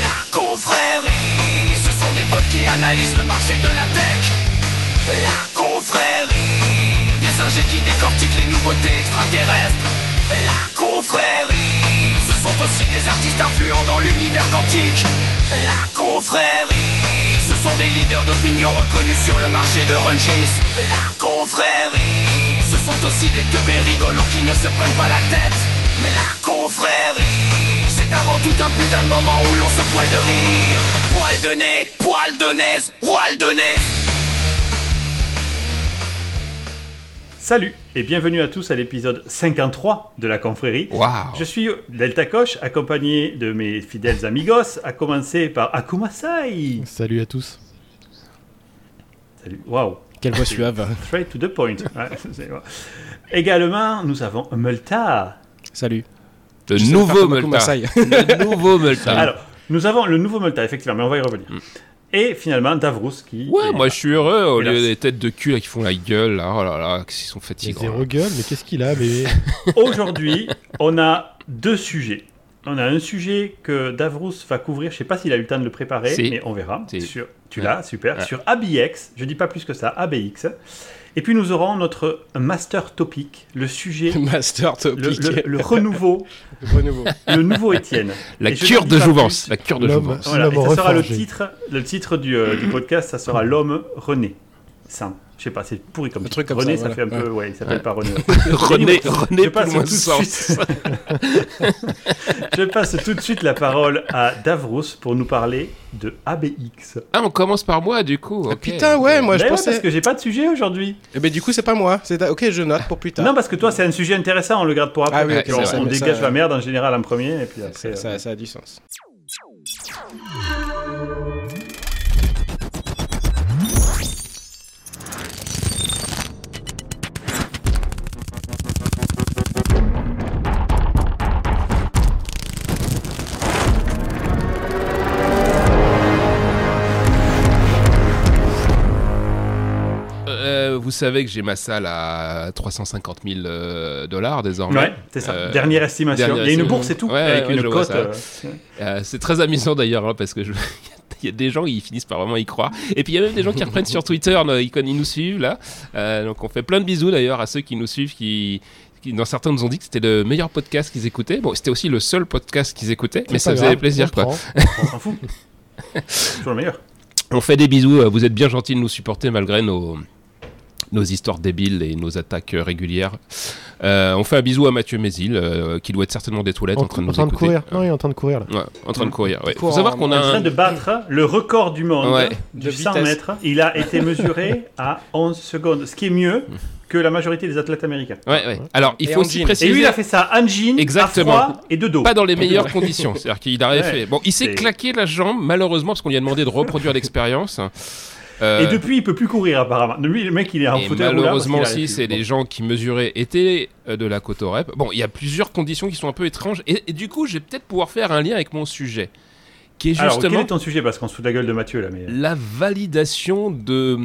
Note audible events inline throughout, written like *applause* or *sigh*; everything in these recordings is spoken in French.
La confrérie, ce sont des potes qui analysent le marché de la tech. La confrérie, des ingés qui décortiquent les nouveautés extraterrestres. La confrérie, ce sont aussi des artistes influents dans l'univers quantique. La confrérie, ce sont des leaders d'opinion reconnus sur le marché de Runchis. La confrérie, ce sont aussi des teubés rigolos qui ne se prennent pas la tête. Mais la confrérie, avant tout un putain de moment où l'on se poil de rire. Poil de nez, poil de nez, poil de nez. Salut et bienvenue à tous à l'épisode 53 de la confrérie. Waouh Je suis Delta Koch, accompagné de mes fidèles amigos, à commencer par Akumasai. Salut à tous. Salut, waouh, Quelle voix suave. straight to the point. Également, nous avons Multa. Salut. *laughs* Le nouveau Multa. Le nouveau *laughs* Multa. Alors, nous avons le nouveau Multa, effectivement, mais on va y revenir. Et finalement, Davrous qui. Ouais, moi je suis heureux au lieu des têtes de cul là, qui font la gueule là, oh là là, qu'ils sont fatigants. zéro gueule, mais qu'est-ce qu'il a, bébé *laughs* Aujourd'hui, on a deux sujets. On a un sujet que Davrous va couvrir, je sais pas s'il a eu le temps de le préparer, Si. mais on verra. Si. Sur, tu Ouais. l'as, super. Ouais. Sur ABX, je dis pas plus que ça, ABX. Et puis nous aurons notre master topic, le sujet, *laughs* Master le, topic. le- *laughs* le renouveau, renouveau. le nouveau Étienne. *laughs* La Et cure de jouvence. plus. La cure de jouvence. Voilà, et ça sera le titre, le titre du, euh, du podcast, ça sera l'homme René. Saint. Je sais pas, c'est pourri comme Un truc comme René, ça, ça, voilà. fait un peu, ouais, il s'appelle Ouais. pas René. *laughs* René, Je René, passe tout de sens. suite. *laughs* Je passe tout de suite la parole à Davrous pour nous parler de ABX. Ah, on commence par moi du coup. Putain, ouais, moi je Mais ouais, pensais. parce que j'ai pas de sujet aujourd'hui. Eh ben, du coup, c'est pas moi. C'est Ok, je note pour plus tard. Non, parce que toi, c'est un sujet intéressant, on le garde pour après. Ah oui, Puis on, dégage ça- la merde en général en premier, et puis après. ça, euh, ça- ça a du sens. Savez que j'ai ma salle à 350 000 euh, dollars désormais. Ouais, c'est ça. Euh, dernière estimation. dernière Il y a une bourse et tout, Ouais, avec ouais, une cote. euh, Euh, c'est très amusant d'ailleurs hein, parce que je... *laughs* il y a des gens ils finissent par vraiment y croire. Et puis il y a même des gens qui reprennent sur Twitter, ils, ils nous suivent là. Euh, donc on fait plein de bisous d'ailleurs à ceux qui nous suivent, qui, qui dans certains nous ont dit que c'était le meilleur podcast qu'ils écoutaient. Bon, c'était aussi le seul podcast qu'ils écoutaient, mais ça faisait plaisir on quoi. on s'en fout. *laughs* Toujours le meilleur. On fait des bisous, vous êtes bien gentils de nous supporter malgré nos, nos histoires débiles et nos attaques régulières. Euh, on fait un bisou à Mathieu Mézil, euh, qui doit être certainement des toilettes en, En, train de en nous train de écouter. courir. Non, il est en train de courir là. Ouais, en train de courir. Ouais. Faut savoir en- qu'on en a train un... de battre le record du monde Ouais. du De 100 vitesse. mètres. Il a été mesuré *laughs* à 11 secondes, ce qui est mieux que la majorité des athlètes américains. Ouais, ouais. Alors, il Et faut en aussi jean. Et lui, il a fait ça en jean, Exactement. à froid et de dos. pas dans les meilleures conditions. C'est-à-dire qu'il aurait Ouais. fait. Bon, il s'est claqué la jambe, malheureusement, parce qu'on lui a demandé de reproduire l'expérience. Euh, Et depuis, il peut plus courir apparemment. Lui, le mec, il est en et fauteuil malheureusement aussi, c'est les gens qui mesuraient étaient euh, de la Cotorep. Bon, il y a plusieurs conditions qui sont un peu étranges. Et, et du coup, je vais peut-être pouvoir faire un lien avec mon sujet. Qui est Alors, quel justement est ton sujet Parce qu'on se fout de la gueule de Mathieu là. Mais... la validation de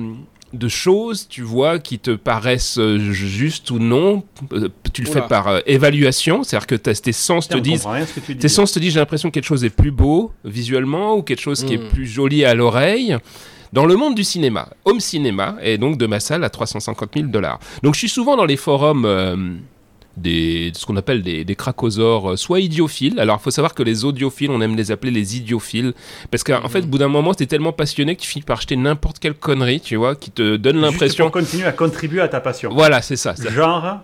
de choses, tu vois, qui te paraissent euh, justes ou non. Euh, tu le Oula. fais par euh, évaluation, c'est-à-dire que tes sens te Putain, disent dis. Tes sens te disent j'ai l'impression que quelque chose est plus beau visuellement ou quelque chose qui est Mm. plus joli à l'oreille. Dans le monde du cinéma, Home Cinéma est donc de ma salle à 350 000 dollars. Donc je suis souvent dans les forums euh, des, de ce qu'on appelle des, des cracosaures, euh, soit idiophiles. Alors il faut savoir que les audiophiles, on aime les appeler les idiophiles. Parce qu'en fait, au bout d'un moment, t'es tellement passionné que tu finis par acheter n'importe quelle connerie, tu vois, qui te donne Juste l'impression. pour continuer à contribuer à ta passion. Voilà, c'est ça. Genre,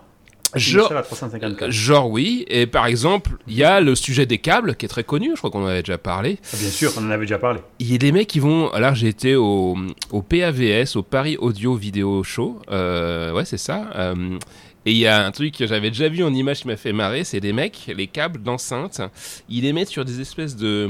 Genre- une salle à 354. Genre oui, et par exemple, il y a le sujet des câbles qui est très connu, je crois qu'on en avait déjà parlé. Ah, Bien sûr, on en avait déjà parlé. Il y a des mecs qui vont. Alors, j'ai été au, au PAVS, au Paris Audio Vidéo Show. Euh, ouais, c'est ça. Euh, et il y a un truc que j'avais déjà vu en image qui m'a fait marrer c'est des mecs, les câbles d'enceinte, ils les mettent sur des espèces de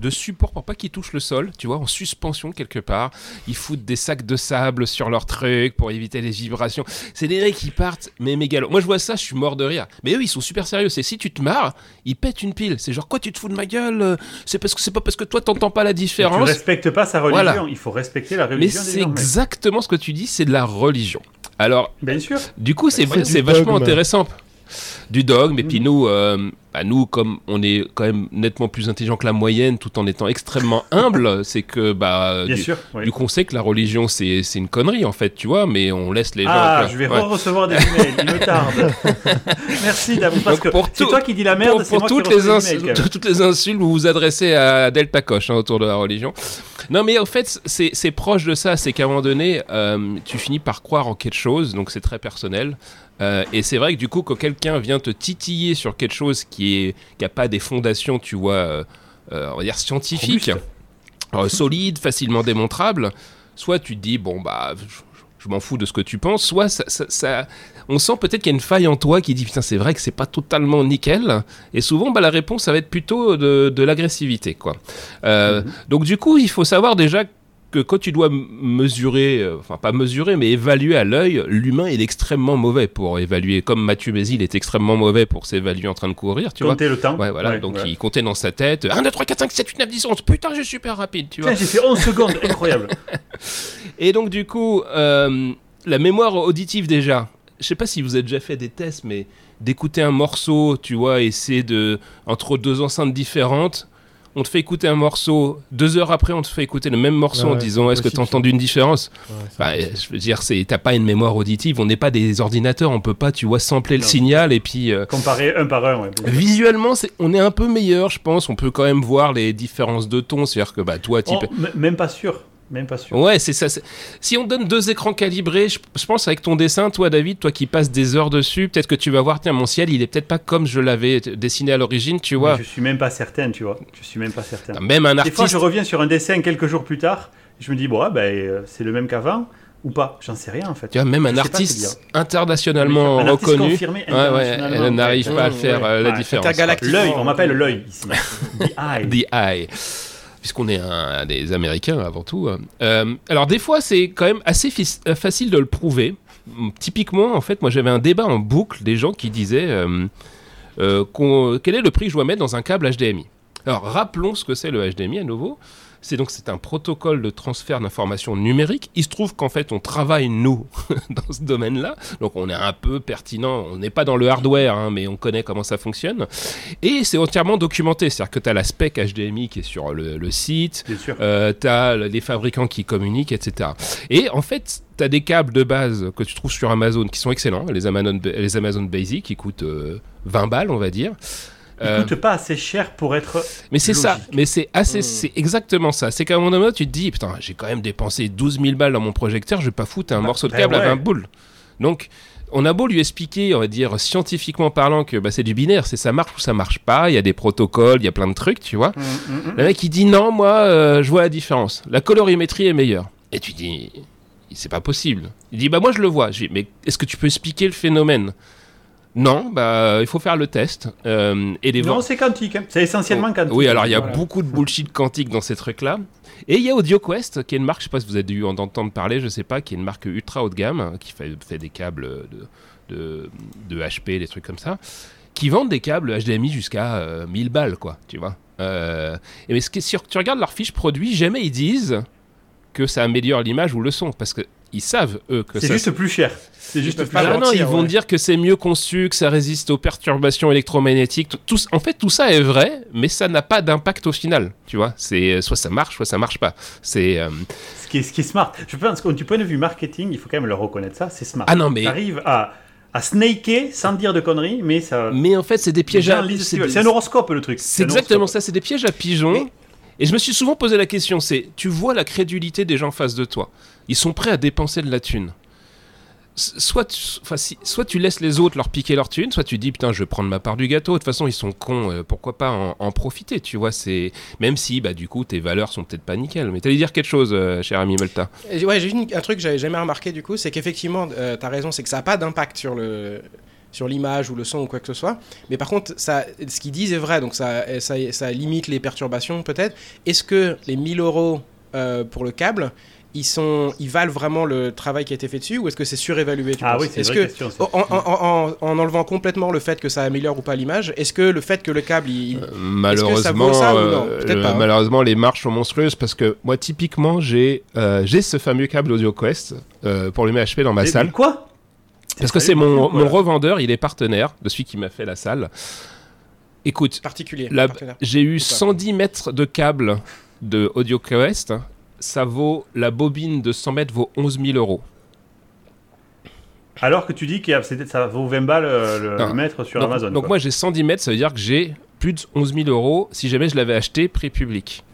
de support pour pas qu'ils touchent le sol, tu vois, en suspension quelque part. Ils foutent des sacs de sable sur leur truc pour éviter les vibrations. C'est des mecs qui partent, mais mégalo. Moi, je vois ça, je suis mort de rire. Mais eux, ils sont super sérieux. C'est si tu te marres, ils pètent une pile. C'est genre, quoi, tu te fous de ma gueule? C'est parce que c'est pas parce que toi, t'entends pas la Tu différence. respectes pas sa religion, Voilà. il faut respecter la Mais religion des c'est exactement ce que tu dis, c'est de la religion. Alors, Bien sûr. du coup, c'est vachement dogme. intéressant. Du dogme, et puis Mhm. nous, euh, bah, nous, comme on est quand même nettement plus intelligent que la moyenne, tout en étant extrêmement *laughs* humble, c'est que bah, Bien du, sûr. oui. du coup, on sait que la religion c'est c'est une connerie en fait, tu vois, mais on laisse les gens. Ah, je vais Ouais. re-recevoir des emails, il me tarde. Merci Davos, parce Donc, que c'est toi qui dis la merde, pour, c'est pour moi toutes, qui les emails, *laughs* toutes les insultes, vous vous adressez à Delta Coche hein, autour de la religion. Non, mais en fait, c'est c'est proche de ça. C'est qu'à un moment donné, euh, tu finis par croire en quelque chose, donc c'est très personnel. Euh, et c'est vrai que du coup, quand quelqu'un vient te titiller sur quelque chose qui est qui a pas des fondations, tu vois, euh, euh, on va dire scientifiques, solides, facilement démontrables, soit tu te dis bon bah je, m'en fous de ce que tu penses, soit ça, ça- ça- on sent peut-être qu'il y a une faille en toi qui dit putain c'est vrai que c'est pas totalement nickel, et souvent bah, la réponse ça va être plutôt de, de l'agressivité quoi. Euh, Donc du coup il faut savoir déjà que quand tu dois mesurer, euh, enfin pas mesurer, mais évaluer à l'œil, l'humain est extrêmement mauvais pour évaluer. Comme Mathieu Bézil est extrêmement mauvais pour s'évaluer en train de courir, tu vois. Compter le temps. Ouais, voilà. Ouais, donc ouais. il comptait dans sa tête 1, 2, 3, 4, 5, 7, 8, 9, 10, 11. Putain, j'ai super rapide, tu vois. J'ai fait 11 secondes, incroyable. *laughs* Et donc, du coup, euh, la mémoire auditive, déjà, je sais pas si vous avez déjà fait des tests, mais d'écouter un morceau, tu vois, et c'est de. entre deux enceintes différentes. On te fait écouter un morceau, deux heures après, on te fait écouter le même morceau Ouais, en disant Est-ce que tu as entendu une différence Ouais, bah, impossible. Je veux dire, c'est- t'as pas une mémoire auditive, on n'est pas des ordinateurs, on peut pas, tu vois, sampler le signal et puis. euh, Comparé un par un, ouais. Visuellement, c'est- on est un peu meilleur, je pense. On peut quand même voir les différences de ton. C'est-à-dire que bah, toi, type. Oh, même pas sûr. Même pas sûr. Ouais, c'est ça. Si on donne deux écrans calibrés, je, je pense avec ton dessin, toi, David, toi qui passes des heures dessus, peut-être que tu vas voir, tiens, mon ciel, il est peut-être pas comme je l'avais dessiné à l'origine, tu vois. Mais Je suis même pas certain, tu vois. Je suis même pas certain. Même un Des fois, artiste. je reviens sur un dessin quelques jours plus tard. Je me dis, bon, ah, ben, euh, c'est le même qu'avant ou pas. J'en sais rien en fait. Tu vois, même un pas artiste internationalement Un artiste reconnu. confirmé Ouais, ouais, elle n'arrive pas à faire ouais. euh, la Ouais. différence. L'œil, on m'appelle l'œil ici. *laughs* The eye. The Eye. Puisqu'on est un, des Américains avant tout. Euh, alors des fois c'est quand même assez euh, facile de le prouver. Hum, Typiquement en fait moi j'avais un débat en boucle des gens qui disaient euh, quel est le prix que je dois mettre dans un câble HDMI. Alors rappelons ce que c'est le HDMI à nouveau. C'est donc c'est un protocole de transfert d'informations numériques. Il se trouve qu'en fait on travaille nous *laughs* dans ce domaine-là, donc on est un peu pertinent. On n'est pas dans le hardware, hein, mais on connaît comment ça fonctionne. Et c'est entièrement documenté, c'est-à-dire que tu as la spec HDMI qui est sur le, le site, euh, tu as les fabricants qui communiquent, etc. Et en fait, tu as des câbles de base que tu trouves sur Amazon qui sont excellents, les Amazon, les Amazon Basic qui coûtent euh, 20 balles, on va dire. Il Euh, coûte pas assez cher pour être. mais c'est ça, mais c'est assez, Mm. c'est exactement ça. C'est qu'à un moment donné, tu te dis, putain, j'ai quand même dépensé 12 000 balles dans mon projecteur, je vais pas foutre un Bah, morceau de bah câble à ouais. 20 boules. Donc, on a beau lui expliquer, on va dire scientifiquement parlant, que bah, c'est du binaire, c'est ça marche ou ça marche pas, il y a des protocoles, il y a plein de trucs, tu vois. Hum, hum. Le mec il dit non, moi euh, je vois la différence. La colorimétrie est meilleure. Et tu dis c'est pas possible. Il dit bah moi je le vois. Je dis mais est-ce que tu peux expliquer le phénomène? Non, bah il faut faire le test. Euh, et les Non, c'est quantique. hein. C'est essentiellement quantique. oui, alors il y a Voilà. beaucoup de bullshit quantique dans ces trucs-là. Et il y a AudioQuest, qui est une marque, je sais pas si vous avez dû en entendre parler, je sais pas, qui est une marque ultra haut de gamme, qui fait, fait des câbles de, de, de HP, des trucs comme ça, qui vendent des câbles HDMI jusqu'à euh, 1000 balles, quoi, tu vois. Euh, et mais ce qui est sûr, tu regardes leur fiche produit, jamais ils disent que ça améliore l'image ou le son, parce que ils savent, eux, que C'est ça juste plus cher. C'est juste plus pas ah cher. non, ils vont ouais. dire que c'est mieux conçu, que ça résiste aux perturbations électromagnétiques. Tout, tout- en fait, tout ça est vrai, mais ça n'a pas d'impact au final. Tu vois, c'est euh, soit ça marche, soit ça marche pas. C'est euh, Ce qui est, ce qui est smart. Je pense que du point de vue marketing, il faut quand même le reconnaître ça, c'est smart. ah non, mais T'arrives à, à snaker sans dire de conneries, mais ça. mais en fait, c'est des pièges à c'est des- un horoscope le truc. C'est exactement ça, c'est des pièges à pigeons. Et je me suis souvent posé la question, c'est tu vois la crédulité des gens en face de toi. Ils sont prêts à dépenser de la thune. Soit tu, soit tu laisses les autres leur piquer leur thune, soit tu dis putain je vais prendre ma part du gâteau. De toute façon ils sont cons, euh, pourquoi pas en, profiter, tu vois. C'est même si bah du coup tes valeurs sont peut-être pas nickel. Mais t'allais dire quelque chose, euh, cher ami Malta. Et Ouais, j'ai un truc que j'avais jamais remarqué du coup, c'est qu'effectivement, euh, t'as raison, c'est que ça n'a pas d'impact sur le sur l'image ou le son ou quoi que ce soit. Mais par contre, ça, ce qu'ils disent est vrai, donc ça, ça, ça limite les perturbations peut-être. Est-ce que les 1000 euros euh, pour le câble, ils, sont, ils valent vraiment le travail qui a été fait dessus ou est-ce que c'est surévalué tu Ah penses? oui, c'est vraie que question. ça. en, en- en- en- en enlevant complètement le fait que ça améliore ou pas l'image, est-ce que le fait que le câble il, Euh, malheureusement, vaut ça ou non? euh, Peut-être le- pas, hein. malheureusement les marches sont monstrueuses parce que moi typiquement j'ai euh, j'ai ce fameux câble AudioQuest euh, pour le MHP dans ma Mais- salle. mais Quoi? Parce que c'est mon, mon revendeur, il est partenaire de celui qui m'a fait la salle. Écoute, particulier. la- j'ai eu Ou pas. 110 mètres de câble de AudioQuest. Ça vaut, la bobine de 100 mètres vaut 11 000 euros. Alors que tu dis que ça vaut 20 balles euh, le, le mètre sur donc, Amazon. donc quoi. moi j'ai 110 mètres, ça veut dire que j'ai plus de 11 000 euros si jamais je l'avais acheté prix public.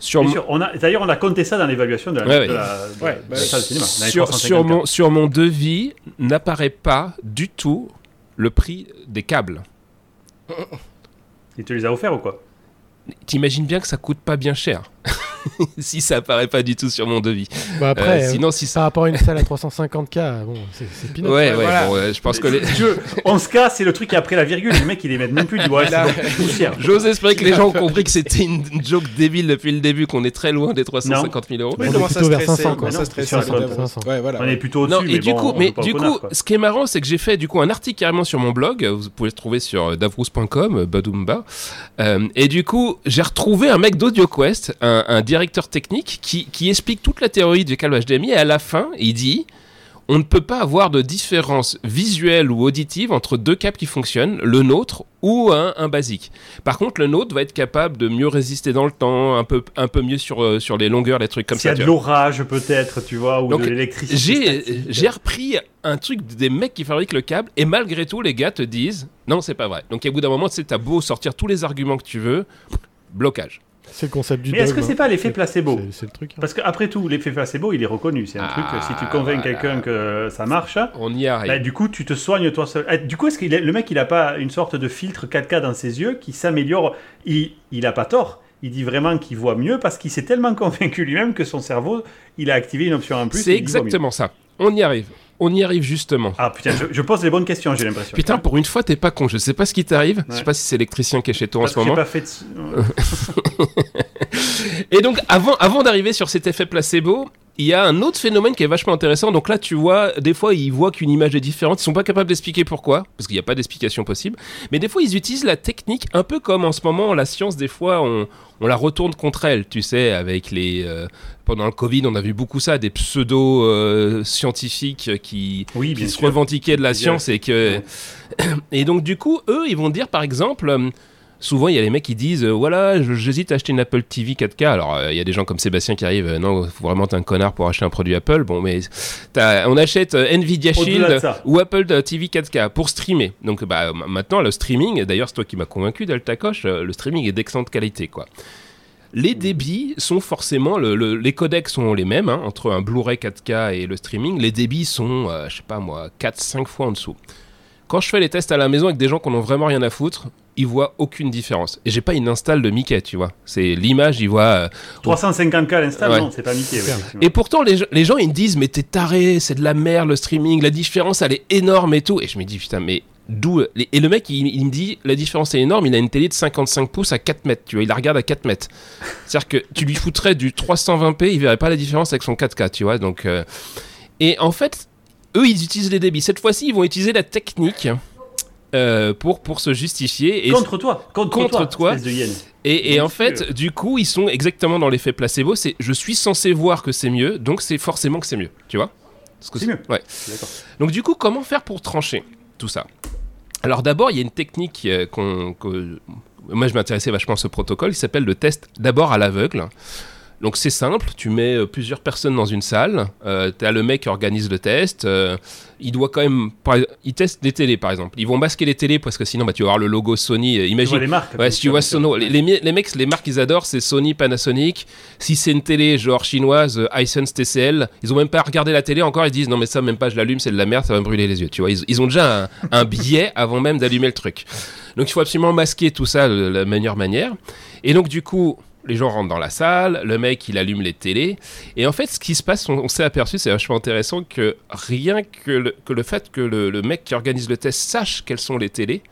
Sur, Bien mon- sûr, on a- D'ailleurs, on a compté ça dans l'évaluation de la, Ouais, de ouais. la, de Ouais, la- de la salle de cinéma. dans les sur, 350 sur mon, sur mon devis n'apparaît pas du tout le prix des câbles. Il te les a offerts ou quoi? T'imagines bien que ça coûte pas bien cher *laughs* *laughs* si ça apparaît pas du tout sur mon devis. Bah après, Euh, euh, sinon si par ça rapport à une salle à 350K, bon, c'est peanuts. ouais ouais, voilà. bon, euh, je pense que les... Veux, 11K, c'est le truc qui est après la virgule. Les mecs, ils les mettent même plus. Ouais, poussière. *laughs* J'ose espérer que les gens ont compris que c'était une joke débile depuis le début, qu'on est très loin des 350 000 euros. On est Oui, comment ça plutôt vers stresser 500, comment quoi. ça Non, stresser, sur c'est 500. d'avance. Ouais, voilà. On est plutôt au-dessus. Et du bon, coup, mais est du coup, ce qui est marrant, c'est que j'ai fait du coup un article carrément sur mon blog. Vous pouvez le trouver sur euh, davrous.com, euh, Badoomba. Euh, et du coup, j'ai retrouvé un mec d'AudioQuest, un, un directeur technique, qui, qui explique toute la théorie du câble HDMI. Et à la fin, il dit on ne peut pas avoir de différence visuelle ou auditive entre deux câbles qui fonctionnent, le nôtre ou un, un basique. Par contre, le nôtre va être capable de mieux résister dans le temps, un peu, un peu mieux sur, euh, sur les longueurs, les trucs comme S'il ça. y a de l'orage, peut-être, tu vois, ou Donc, de l'électricité. J'ai repris un truc des mecs qui fabriquent le câble et malgré tout les gars te disent non c'est pas vrai. Donc à bout d'un moment tu sais t'as beau sortir tous les arguments que tu veux, blocage. C'est le concept du Mais est-ce que c'est hein. pas l'effet placebo C'est- le truc. hein. Parce qu'après tout, l'effet placebo, il est reconnu. C'est un Ah, truc, euh, si tu convaincs voilà. quelqu'un que ça marche, On y arrive. bah, du coup, tu te soignes toi seul. Eh, Du coup, est-ce que le mec, il a pas une sorte de filtre 4K dans ses yeux qui s'améliore? Il, il a pas tort. Il dit vraiment qu'il voit mieux parce qu'il s'est tellement *laughs* convaincu lui-même que son cerveau, il a activé une option en plus. C'est exactement ça. On y arrive. On y arrive justement. Ah putain, je, je pose les bonnes questions, j'ai l'impression. Putain, pour une fois, t'es pas con. Je sais pas ce qui t'arrive. Je sais pas si c'est l'électricien qui est chez toi Parce en ce moment. pas fait de- *laughs* Et donc, avant, avant d'arriver sur cet effet placebo, il y a un autre phénomène qui est vachement intéressant. Donc là, tu vois, des fois, ils voient qu'une image est différente. Ils sont pas capables d'expliquer pourquoi, parce qu'il n'y a pas d'explication possible. Mais des fois, ils utilisent la technique un peu comme en ce moment, la science, des fois, on, on la retourne contre elle. Tu sais, avec les. euh, pendant le Covid, on a vu beaucoup ça, des pseudo-scientifiques qui, Oui, qui bien se revendiquaient de la Qui science et que. *coughs* et donc, du coup, eux, ils vont dire, par exemple. Souvent, il y a les mecs qui disent euh, voilà, j'hésite à acheter une Apple TV 4K. Alors, euh, il y a des gens comme Sébastien qui arrivent euh, non, faut vraiment être un connard pour acheter un produit Apple. Bon, mais on achète euh, Nvidia Shield ou Apple TV 4K pour streamer. Donc, bah, maintenant, le streaming, d'ailleurs, c'est toi qui m'as convaincu, Delta Coche, euh, le streaming est d'excellente qualité, quoi. Les débits sont forcément, le- le- les codecs sont les mêmes, hein, entre un Blu-ray 4K et le streaming. Les débits sont, je sais pas moi, 4-5 fois en dessous. Quand je fais les tests à la maison avec des gens qui n'en ont vraiment rien à foutre, ils voient aucune différence. Et j'ai pas une install de Mickey, tu vois. C'est l'image, ils voient. euh, 350K à l'instant, Ouais. non, c'est pas Mickey. ouais. Et pourtant, les, gens- les gens, ils me disent, mais t'es taré, c'est de la merde le streaming, la différence, elle est énorme et tout. Et je me dis, putain, mais d'où. Et le mec, il, il me dit, la différence est énorme, il a une télé de 55 pouces à 4 mètres, tu vois, il la regarde à 4 mètres. C'est-à-dire que tu lui foutrais du 320p, il verrait pas la différence avec son 4K, tu vois. Donc. euh, Et en fait, eux, ils utilisent les débits. Cette fois-ci, ils vont utiliser la technique. Euh, pour, pour se justifier et Contre toi, contre, Contre toi, de et, et en fait, du coup, ils sont exactement dans l'effet placebo. C'est je suis censé voir que c'est mieux, donc c'est forcément que c'est mieux. Tu vois? C'est mieux. Ouais. Donc du coup, comment faire pour trancher tout ça? Alors d'abord, il y a une technique euh, qu'on, que- moi je m'intéressais vachement à ce protocole. Il s'appelle le test d'abord à l'aveugle. Donc c'est simple, tu mets euh, plusieurs personnes dans une salle, euh, tu as le mec qui organise le test, euh, il doit quand même, il teste des télés par exemple, ils vont masquer les télés parce que sinon bah, tu vas avoir le logo Sony, euh, Tu imagine, vois les marques. Ouais, si tu vois. Sono, les, les, mecs, les marques qu'ils adorent, c'est Sony, Panasonic. Si c'est une télé genre chinoise, Hisense, TCL, ils ont même pas regardé la télé encore, ils disent non mais ça même pas, je l'allume, c'est de la merde, ça va me brûler les yeux. Tu vois, ils, ils ont déjà un, un biais avant même d'allumer le truc. Donc il faut absolument masquer tout ça de la meilleure manière. Et donc du coup, les gens rentrent dans la salle, le mec il allume les télés, et en fait ce qui se passe, on, on s'est aperçu, c'est vachement intéressant que rien que le, que le fait que le, le mec qui organise le test sache quelles sont les télés,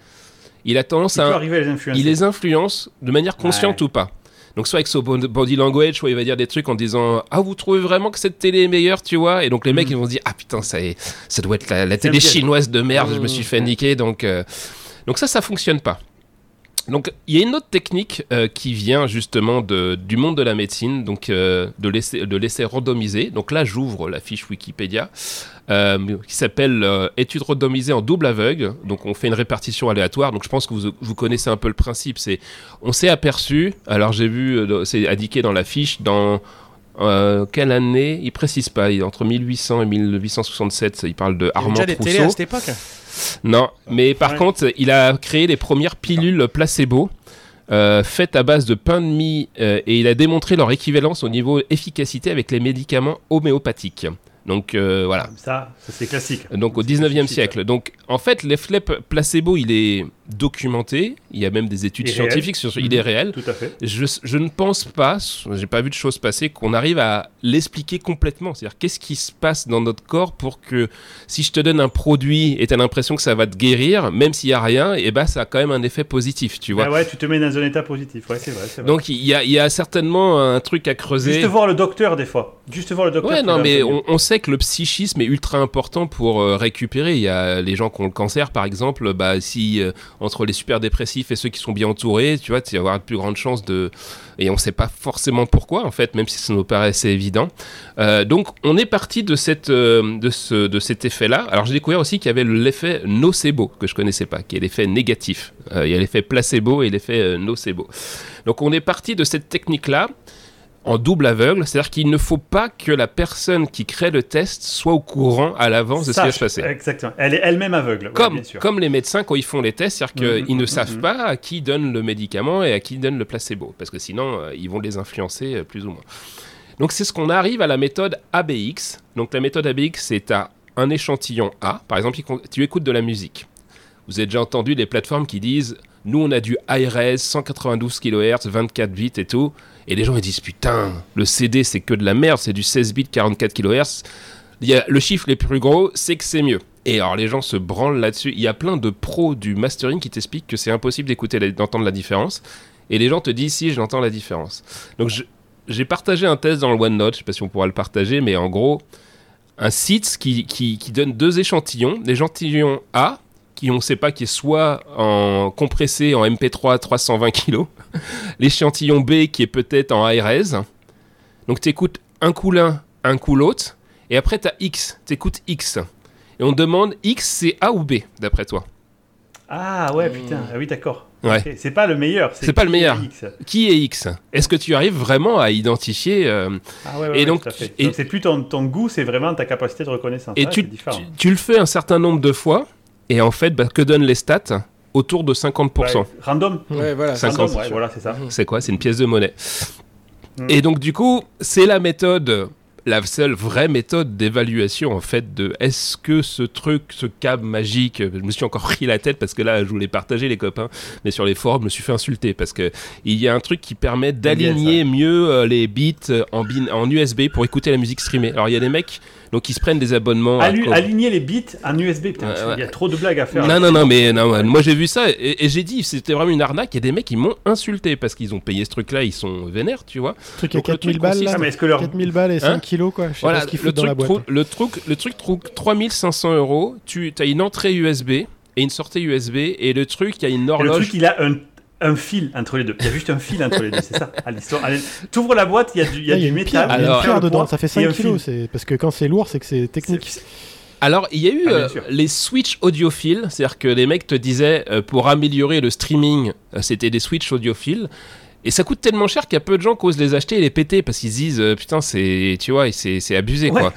il a tendance peux à à les influencer. il les influence de manière consciente ou pas. Donc soit avec son body language, soit il va dire des trucs en disant ah vous trouvez vraiment que cette télé est meilleure, tu vois? Et donc les mecs Mm. ils vont se dire ah putain ça est, ça doit être la, télé chinoise de merde, je me Mm. suis fait niquer donc euh, donc ça ça fonctionne pas. Donc, il y a une autre technique euh, qui vient justement de, du monde de la médecine, donc euh, de laisser de laisser randomiser. Donc là, j'ouvre la fiche Wikipédia euh, qui s'appelle euh, étude randomisée en double aveugle. Donc, on fait une répartition aléatoire. Donc, je pense que vous, vous connaissez un peu le principe. C'est, on s'est aperçu. Alors, j'ai vu, c'est indiqué dans la fiche dans euh, quelle année Il précise pas. Entre 1800 et 1867, il parle de Il y avait Armand déjà télés à Trousseau. cette époque. Non, mais par Ouais. contre, il a créé les premières pilules placebo. euh, faites à base de pain de mie euh, et il a démontré leur équivalence au niveau efficacité avec les médicaments homéopathiques. Donc euh, voilà. Ça, ça c'est classique. Donc au C'est 19e classique, siècle. Donc en fait, l'effet placebo, il est documenté. Il y a même des études Il scientifiques sur il Mhm. est réel. Tout à fait. Je, je ne pense pas, j'ai pas vu de choses passer, qu'on arrive à l'expliquer complètement. C'est-à-dire, qu'est-ce qui se passe dans notre corps pour que si je te donne un produit et tu as l'impression que ça va te guérir, même s'il y a rien, et ben ça a quand même un effet positif, tu vois. Ah ouais, tu te mets dans un état positif. Ouais, c'est vrai. vrai. Donc il y a, il y a certainement un truc à creuser. Juste voir le docteur des fois. Juste voir le docteur. Ouais, non, mais on sait que le psychisme est ultra important pour euh, récupérer. Il y a les gens qui ont le cancer, par exemple, bah, si euh, entre les super dépressifs et ceux qui sont bien entourés, tu vois, tu vas avoir de plus grandes chances de. Et on sait pas forcément pourquoi, en fait, même si ça nous assez évident. Euh, donc, on est parti de, cette, euh, de, ce, de cet effet-là. Alors, j'ai découvert aussi qu'il y avait l'effet nocebo, que je connaissais pas, qui est l'effet négatif. Euh, il y a l'effet placebo et l'effet nocebo. Donc, on est parti de cette technique-là en double aveugle, c'est-à-dire qu'il ne faut pas que la personne qui crée le test soit au courant à l'avance de ce qui va se passer. Exactement. Elle est elle-même aveugle. ouais, Comme, bien sûr. comme les médecins quand ils font les tests, c'est-à-dire qu'ils Mhm, ne mhm, savent mhm. pas à qui donne le médicament et à qui donne le placebo, parce que sinon euh, ils vont les influencer euh, plus ou moins. Donc c'est ce qu'on arrive à la méthode ABX. Donc la méthode ABX, c'est à un échantillon A. Par exemple, tu écoutes de la musique. Vous avez déjà entendu des plateformes qui disent nous on a du high-res 192 kHz, 24 bits et tout. Et les gens ils disent putain, le CD c'est que de la merde, c'est du 16 bits 44 kHz. Il y a le chiffre les plus gros, c'est que c'est mieux. Et alors les gens se branlent là-dessus. Il y a plein de pros du mastering qui t'expliquent que c'est impossible d'écouter, d'entendre la différence. Et les gens te disent si j'entends la différence. Donc j'ai partagé un test dans le OneNote, je sais pas si on pourra le partager, mais en gros, un site qui, qui, qui donne deux échantillons. L'échantillon A, qui on sait pas qui est soit en compressé en MP3 320 kg, l'échantillon B qui est peut-être en high-res. Donc tu écoutes un coup l'un, un coup l'autre, et après tu as X, tu écoutes X. Et on demande X c'est A ou B, d'après toi Ah ouais, putain. Ah oui, d'accord. Ouais. Ok, C'est pas le meilleur. C'est pas le meilleur. X. Qui est X? Est-ce que tu arrives vraiment à identifier euh, Ah ouais, ouais, Et donc, tout à fait. et- Donc, c'est plus ton, ton goût, c'est vraiment ta capacité de reconnaissance. Et Ah, tu le fais un certain nombre de fois, et en fait, bah, que donnent les stats Autour de 50%. Ouais, random? Ouais, voilà. Cinq c'est Random, ça, ouais, c'est voilà, c'est ça. C'est quoi? C'est une pièce de monnaie. Mm. Et donc, du coup, c'est la méthode, la seule vraie méthode d'évaluation, en fait, de est-ce que ce truc, ce câble magique, je me suis encore pris la tête parce que là, je voulais partager les copains, mais sur les forums, je me suis fait insulter parce que il y a un truc qui permet d'aligner mieux euh, les bits euh, en, bin- en USB pour écouter la musique streamée. Alors, il y a des mecs, donc, ils se prennent des abonnements. à aligner les bits en USB, putain, Ouais, il ouais. y a trop de blagues à faire. Non, non, non, mais non, ouais, moi j'ai vu ça et, et j'ai dit c'était vraiment une arnaque. Il y a des mecs qui m'ont insulté parce qu'ils ont payé ce truc-là, ils sont vénères, tu vois. truc à Donc, le 4000 truc balles consiste-. Ah, mais est-ce que leur... 4000 balles et 5 Hein kilos quoi. Je sais Voilà, pas ce qu'ils le la truc, boîte. trou- le truc, le truc trouve 3500 euros. Tu as une entrée USB et une sortie USB et le truc, il y a une Et le horloge. truc, il a un, un fil entre les deux. Il y a juste un fil entre les deux, c'est ça, à l'histoire. Allez, T'ouvres la boîte, il y a du, il y a Là, du une métal. pierre, il y a une Alors- pierre dedans, ça fait et un 5 fil. kilos. c'est- Parce que quand c'est lourd, c'est que c'est technique. C'est- Alors, il y a eu Ah, euh, les switch audiophiles, c'est-à-dire que les mecs te disaient euh, pour améliorer le streaming, euh, c'était des switch audiophiles. Et ça coûte tellement cher qu'il y a peu de gens qui osent les acheter et les péter parce qu'ils se disent euh, putain, c'est tu vois, c'est abusé Ouais. quoi.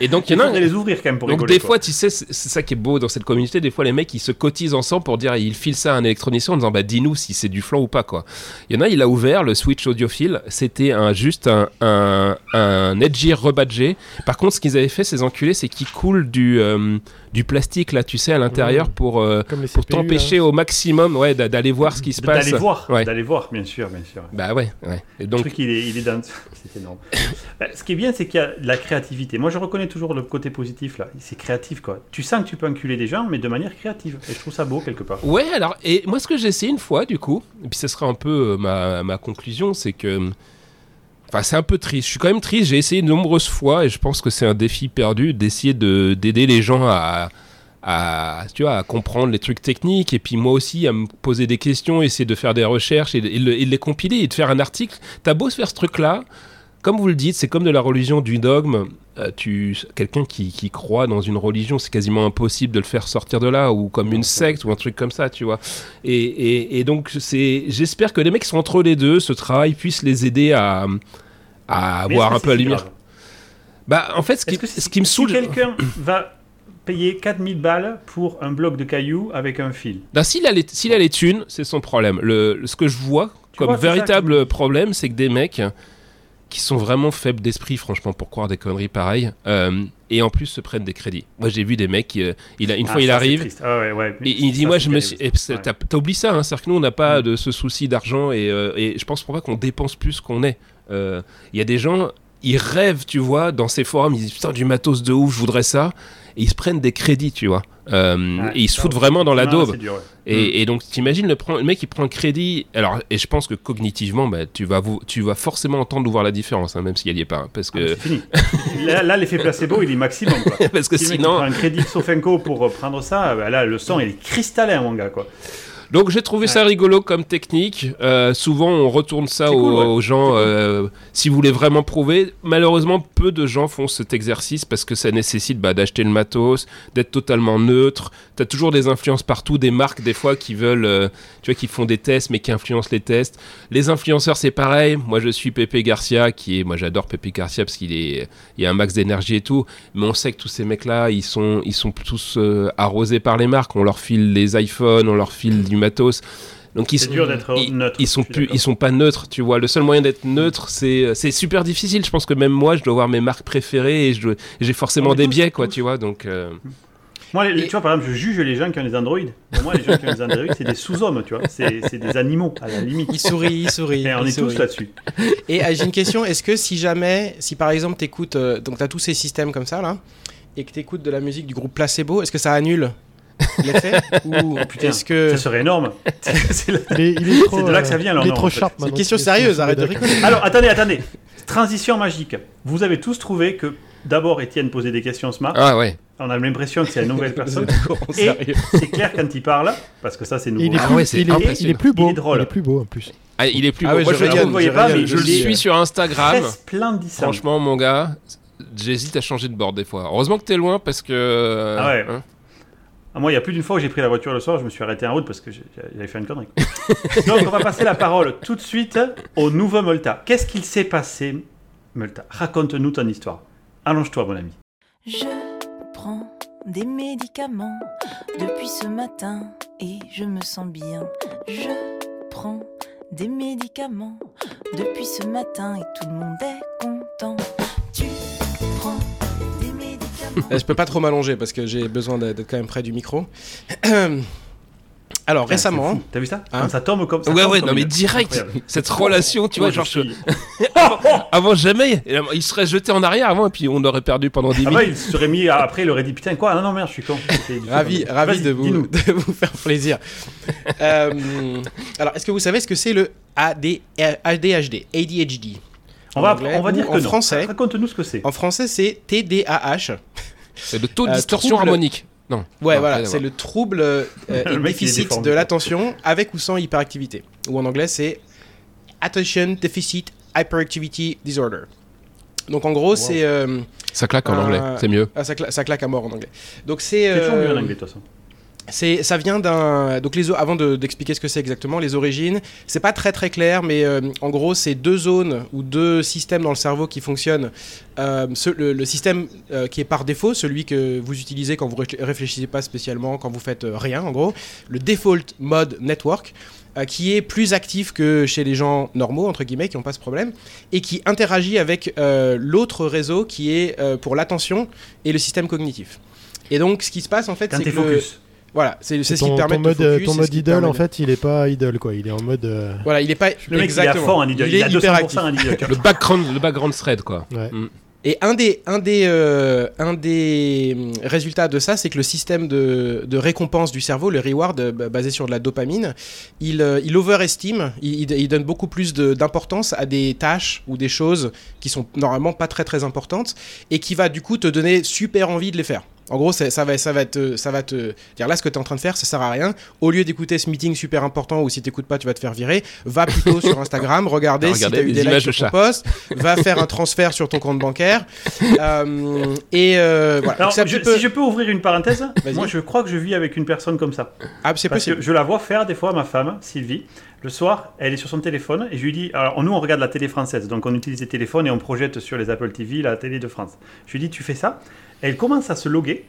Et donc *laughs* il y en a faudrait les ouvrir quand même pour Donc rigoler. des quoi. fois, tu sais, c'est ça qui est beau dans cette communauté. Des fois, les mecs, ils se cotisent ensemble pour dire, ils filent ça à un électronicien en disant, bah dis-nous si c'est du flan ou pas, quoi. Il y en a, il a ouvert le switch audiophile. C'était un, juste un, un, un rebadgé. Par contre, ce qu'ils avaient fait, ces enculés, c'est qu'ils coulent du, euh, du plastique, là, tu sais, à l'intérieur pour, euh, pour t'empêcher là. au maximum, ouais, d'a- d'aller voir ce qui se passe. D'aller voir, Ouais. d'aller voir, bien sûr, bien sûr. Bah ouais, ouais. Et Le donc, truc, il est, il est dans... *laughs* C'est énorme. *laughs* Bah, ce qui est bien, c'est qu'il y a de la créativité. Moi, je reconnais toujours le côté positif, là. C'est créatif, quoi. Tu sens que tu peux enculer des gens, mais de manière créative. Et je trouve ça beau, quelque part. Ouais, alors, et moi, ce que j'ai essayé une fois, du coup, et puis ce sera un peu euh, ma, ma conclusion, c'est que. Enfin, c'est un peu triste. Je suis quand même triste. J'ai essayé de nombreuses fois, et je pense que c'est un défi perdu, d'essayer de- d'aider les gens à, à, tu vois, à comprendre les trucs techniques et puis moi aussi à me poser des questions, essayer de faire des recherches et et de les compiler et de faire un article. T'as beau se faire ce truc-là, comme vous le dites, c'est comme de la religion du dogme. Euh, tu, quelqu'un qui, qui croit dans une religion, c'est quasiment impossible de le faire sortir de là, ou comme une secte ou un truc comme ça, tu vois. Et, et, et donc c'est, j'espère que les mecs qui sont entre les deux, ce travail puisse les aider à, à Mais voir est-ce un peu la si lumière. grave Bah en fait, ce qui, si- ce qui me si saoule, quelqu'un *coughs* va payer 4000 balles pour un bloc de cailloux avec un fil? Ben, s'il a les, s'il a les thunes, c'est son problème. Le, ce que je vois Tu comme vois, c'est ça véritable problème, c'est que des mecs qui sont vraiment faibles d'esprit, franchement, pour croire des conneries pareilles, euh, et en plus se prennent des crédits. Moi, j'ai vu des mecs, qui, euh, il a, une Ah, fois il ça, c'est arrive, triste. Ah ouais, ouais. et il dit Ça, moi je me suis et Ouais. t'as oublié ça hein, c'est-à-dire que nous on n'a pas Mm. de ce souci d'argent et, euh, et je pense pour pas qu'on dépense plus qu'on est il y a des gens ils rêvent tu vois dans ces forums ils disent putain du matos de ouf je voudrais ça et ils se prennent des crédits tu vois Euh, et ils se foutent vraiment dans la daube dur, ouais. et, et donc, t'imagines le, le mec qui prend le crédit. Alors, et je pense que cognitivement, bah, tu, vas vous, tu vas forcément entendre ou voir la différence, hein, même si elle y est pas. parce Ah, que, c'est fini. là, là, l'effet placebo, il est maximum. Quoi. *laughs* parce que Si mec sinon. prend un crédit de Sofenco pour prendre ça, bah là, le sang, il est cristallin, mon gars. Quoi. Donc, j'ai trouvé ça rigolo comme technique. Euh, souvent, on retourne ça aux, cool, ouais. aux gens euh, si vous voulez vraiment prouver. Malheureusement, peu de gens font cet exercice parce que ça nécessite bah, d'acheter le matos, d'être totalement neutre. T'as toujours des influences partout, des marques des fois qui veulent, euh, tu vois, qui font des tests mais qui influencent les tests. Les influenceurs, c'est pareil. Moi, je suis Pepe Garcia, qui est, moi, j'adore Pepe Garcia parce qu'il est, il y a un max d'énergie et tout. Mais on sait que tous ces mecs-là, ils sont, ils sont tous euh, arrosés par les marques. On leur file les iPhones, on leur file du matos. Donc ils C'est sont, dur d'être ils, neutre, Ils sont plus, ils sont pas neutres, tu vois. Le seul moyen d'être neutre, c'est, c'est super difficile. Je pense que même moi, je dois avoir mes marques préférées et je dois- j'ai forcément des tous- biais, quoi, tu vois. Donc euh, Moi, les- Et- tu vois, par exemple, je juge les gens qui ont des Android. Pour moi, les gens qui ont des Android, c'est des sous-hommes, tu vois. C'est c'est des animaux, à la limite. Il sourit, il sourit. Et on est tous là-dessus. Et j'ai une question, est-ce que si jamais, si par exemple t'écoutes, euh, donc t'as tous ces systèmes comme ça là, et que t'écoutes de la musique du groupe Placebo, est-ce que ça annule l'effet *laughs* Ou Oh, Putain, est-ce que... Ça serait énorme. *laughs* C'est *laughs* Il il de là que ça euh, vient, leur Il est trop sharp C'est une question Il est sérieuse, arrête de rigoler. Alors, attendez, attendez. Transition magique. Vous avez tous trouvé que d'abord Étienne posait des questions smart. ah ouais. On a l'impression que c'est une nouvelle personne. Et c'est clair quand il parle, parce que ça c'est nouveau. il est, Ah plus, ouais, il est- il plus beau. Il est drôle. Il est plus beau en plus. Ah, il est plus. Ah beau. ouais, Moi, je je, le- voyez pas, mais je le suis sur Instagram. Franchement, mon gars, j'hésite à changer de bord des fois. Heureusement que t'es loin parce que. Ah ouais. hein. Ah, moi, il y a plus d'une fois où j'ai pris la voiture le soir, je me suis arrêté en route parce que j'avais fait une connerie. *laughs* Donc, on va passer la parole tout de suite au nouveau Multa. Qu'est-ce qu'il s'est passé, Multa Raconte-nous ton histoire. Allonge-toi, mon ami. Je prends des médicaments depuis ce matin et je me sens bien. Je prends des médicaments depuis ce matin et tout le monde est content. Je peux pas trop m'allonger parce que j'ai besoin d'être quand même près du micro. *clears throat* Alors Putain, récemment. T'as vu ça Hein ça tombe comme ça. Ouais, ouais, non, mais une- direct. Incroyable. Cette relation, tu vois, genre, suis- *laughs* avant jamais. Il serait jeté en arrière avant et puis on aurait perdu pendant 10 Ah minutes. bah, il se serait mis après, il aurait dit putain quoi Ah non non merde, je suis con. *laughs* Ravi, ravi de vous, *laughs* de vous faire plaisir. Euh, alors, est-ce que vous savez ce que c'est le AD, ADHD, ADHD On en va, anglais on va ou dire que en non. français Raconte-nous ce que c'est. En français, c'est TDAH. C'est le taux de Euh, distorsion trouble- harmonique. Non. Ouais, Non, voilà, c'est le trouble euh, *laughs* Le déficit de l'attention avec ou sans hyperactivité. Ou en anglais, c'est Attention Deficit Hyperactivity Disorder. Donc en gros, c'est. euh, Ça claque en Euh, anglais, c'est mieux. ah, ça, cla- ça claque à mort en anglais. Donc c'est. C'est toujours mieux en anglais de toute façon. Ça vient d'un. Donc les avant de- d'expliquer ce que c'est exactement, les origines, c'est pas très très clair, mais euh, en gros c'est deux zones ou deux systèmes dans le cerveau qui fonctionnent. Euh, ce- le, le système euh, qui est par défaut, celui que vous utilisez quand vous réfl- réfléchissez pas spécialement, quand vous faites rien, en gros, le default mode network. qui est plus actif que chez les gens normaux, entre guillemets, qui n'ont pas ce problème, et qui interagit avec l'autre réseau qui est pour l'attention et le système cognitif. Et donc, ce qui se passe, en fait, c'est que... focus. Voilà, c'est c'est ce qui te permet ton de mode, focus, ton mode idle, permet en de- fait, il est pas idle, quoi. Il est en mode. euh, Voilà, il est pas Le mec, il est à exactement. fond en idiot. Il Il à hyperactif. 200% en idiot. Le background, le background thread, quoi. ouais. Mm. Et un des, un des, euh, un des hum, résultats de ça, c'est que le système de, de récompense du cerveau, le reward euh, basé sur de la dopamine, il, il overestime, il, il- il donne beaucoup plus de- d'importance à des tâches ou des choses qui sont normalement pas très très importantes et qui va du coup te donner super envie de les faire. En gros, ça va, ça va te, ça va te dire là ce que tu es en train de faire, ça sert à rien. Au lieu d'écouter ce meeting super important ou si t'écoutes pas, tu vas te faire virer, va plutôt sur Instagram, regarder si Regarder t'as eu des likes de sur ton post, va faire un transfert sur ton compte bancaire. *laughs* Euh, et euh, voilà. Alors, Donc, je- peu- si je peux ouvrir une parenthèse, moi je crois que je vis avec une personne comme ça. Ah, c'est possible. que je la vois faire des fois, ma femme, Sylvie. Le soir, elle est sur son téléphone et je lui dis Alors, nous, on regarde la télé française, donc on utilise les téléphones et on projette sur les Apple TV la télé de France. Je lui dis Tu fais ça? Elle commence à se loguer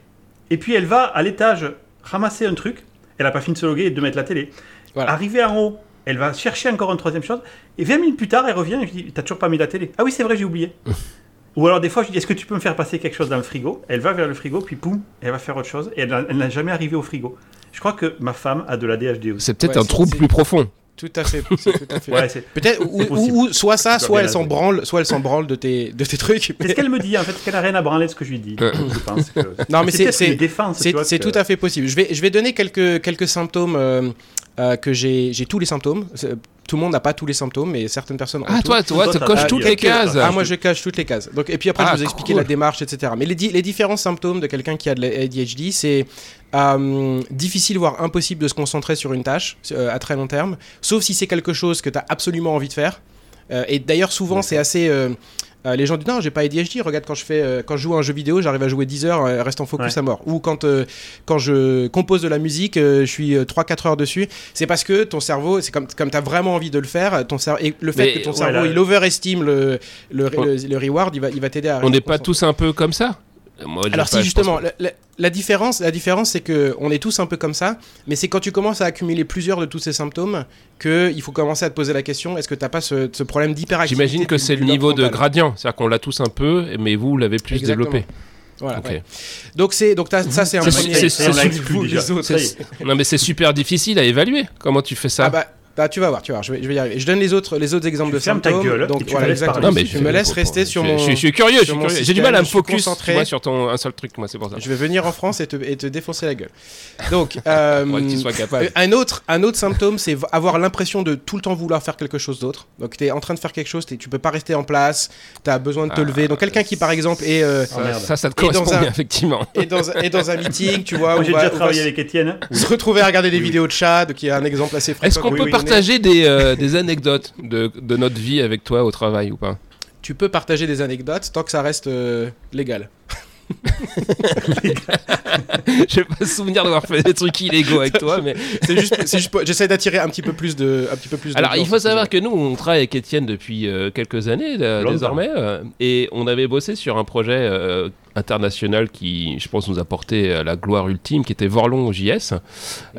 et puis elle va à l'étage ramasser un truc. Elle n'a pas fini de se loguer et de mettre la télé. Voilà. Arrivée en haut, elle va chercher encore une troisième chose et 20 minutes plus tard, elle revient et je dis T'as toujours pas mis la télé Ah oui, c'est vrai, j'ai oublié. *laughs* Ou alors des fois, je dis, est-ce que tu peux me faire passer quelque chose dans le frigo? Elle va vers le frigo, puis poum, elle va faire autre chose, et elle n'a- elle n'a jamais arrivé au frigo. Je crois que ma femme a de la DHD aussi. C'est peut-être Ouais, un trouble plus profond. Tout à fait. c'est tout à fait. Ouais, c'est Peut-être ou, soit ça, soit elle s'en branle, soit elle s'en branle de tes de tes trucs. c'est ce qu'elle me dit, en fait, qu'elle n'a rien à branler de ce que je lui dis. Je pense que... *laughs* Non, mais c'est- c'est- que- tout à fait possible. Je vais, je vais donner quelques, quelques symptômes euh, euh, que j'ai j'ai tous les symptômes. Tout le monde n'a pas tous les symptômes, mais certaines personnes ont Ah, tout. toi, toi, tu coches ah, toutes les cases. Ah, moi je cache toutes les cases. Donc, et puis après, Ah, je vous expliquer cool. la démarche, etc. Mais les, di- les différents symptômes de quelqu'un qui a de l'ADHD, c'est euh, difficile, voire impossible de se concentrer sur une tâche euh, à très long terme, sauf si c'est quelque chose que tu as absolument envie de faire. Euh, et d'ailleurs, souvent, c'est assez. Euh, les gens disent non, j'ai pas ADHD. Regarde quand je fais, euh, quand je joue à un jeu vidéo, j'arrive à jouer 10 heures, euh, reste en focus Ouais. à mort. Ou quand euh, quand je compose de la musique, euh, je suis 3-4 heures dessus. C'est parce que ton cerveau, c'est comme comme t'as vraiment envie de le faire, ton cerveau et le fait Mais que ton ouais, cerveau là- il overestime le le, On- le, le reward, il va il va t'aider à. On n'est pas tous un peu comme ça? Moi, j'ai Alors pas- si justement, la, la- la différence, la différence c'est que on est tous un peu comme ça, mais c'est quand tu commences à accumuler plusieurs de tous ces symptômes que il faut commencer à te poser la question est-ce que t'as pas ce, ce problème d'hyperactivité J'imagine que c'est le niveau de gradient, c'est-à-dire qu'on l'a tous un peu, mais vous, vous l'avez plus Exactement. développé. Voilà, Ok. ouais. Donc c'est donc ça c'est un C'est-. Non, mais c'est super difficile à évaluer. Comment tu fais ça Ah bah, bah, tu vas voir, tu vas voir, je vais, je vais y arriver. Je donne les autres, les autres exemples Tu de fermes ta symptômes. gueule donc et tu voilà, me laisses exactement. parler. Non, mais je me laisse pour- rester sur je- mon. Je, je suis curieux, je suis sur mon curieux. J'ai du mal à me focus tu concentré. vois, sur ton un seul truc, moi, c'est pour ça. Je vais venir en France et te, et te défoncer la gueule. Donc, *laughs* euh, Faudrait que tu sois capable. Un autre, un autre symptôme, c'est avoir l'impression de tout le temps vouloir faire quelque chose d'autre. Donc, tu es en train de faire quelque chose, t'es- tu peux pas rester en place, tu as besoin de te Ah, lever. Donc, quelqu'un qui, par exemple, est, euh, Oh, merde. Ça, ça te Et dans correspond un- bien, effectivement. est, dans, un- est dans un meeting, tu vois, Moi, j'ai déjà travaillé avec Étienne. se retrouver à regarder des vidéos de chat, qui est un exemple assez fréquent. Est-ce qu'on peut. Partager des, euh, des anecdotes de, de notre vie avec toi au travail ou pas Tu peux partager des anecdotes tant que ça reste euh, légal. *laughs* J'ai pas souvenir d'avoir fait des trucs illégaux avec toi, mais *laughs* C'est juste, j'essaie d'attirer un petit peu plus de, un petit peu plus. Alors, il faut savoir que nous, on travaille avec Étienne depuis euh, quelques années euh, désormais, euh, et on avait bossé sur un projet euh, international qui, je pense, nous a porté euh, la gloire ultime, qui était Vorlon JS.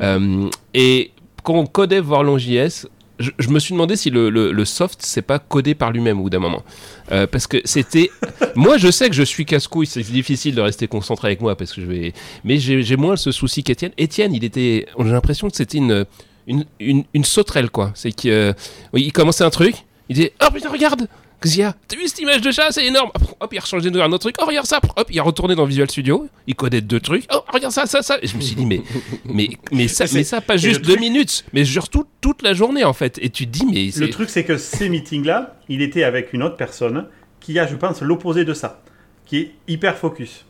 Euh, et quand on codait Vorlon JS, je, me suis demandé si le, soft c'est pas codé par lui-même au bout d'un moment. Euh, parce que c'était. *laughs* moi, je sais que je suis casse-couille, c'est difficile de rester concentré avec moi parce que je vais. Mais j'ai moins ce souci qu'Étienne. Étienne, il était. J'ai l'impression que c'était une, une, une, une sauterelle, quoi. C'est qu'il euh, il commençait un truc, il disait Oh putain, regarde Qu'est-ce qu'il y a T'as vu cette image de chat C'est énorme Hop, il a rechangé de un autre truc. Oh, regarde ça Hop, il a retourné dans Visual Studio. Il codait deux trucs. Oh, regarde ça, ça, ça. Et je me suis dit, mais, *laughs* mais, mais, ça, C'est- mais ça, pas juste deux truc- minutes, mais genre tout- toute la journée, en fait. Et tu te dis, mais. Le truc, c'est que ces meetings-là, il était avec une autre personne qui a, je pense, l'opposé de ça, qui est hyper focus.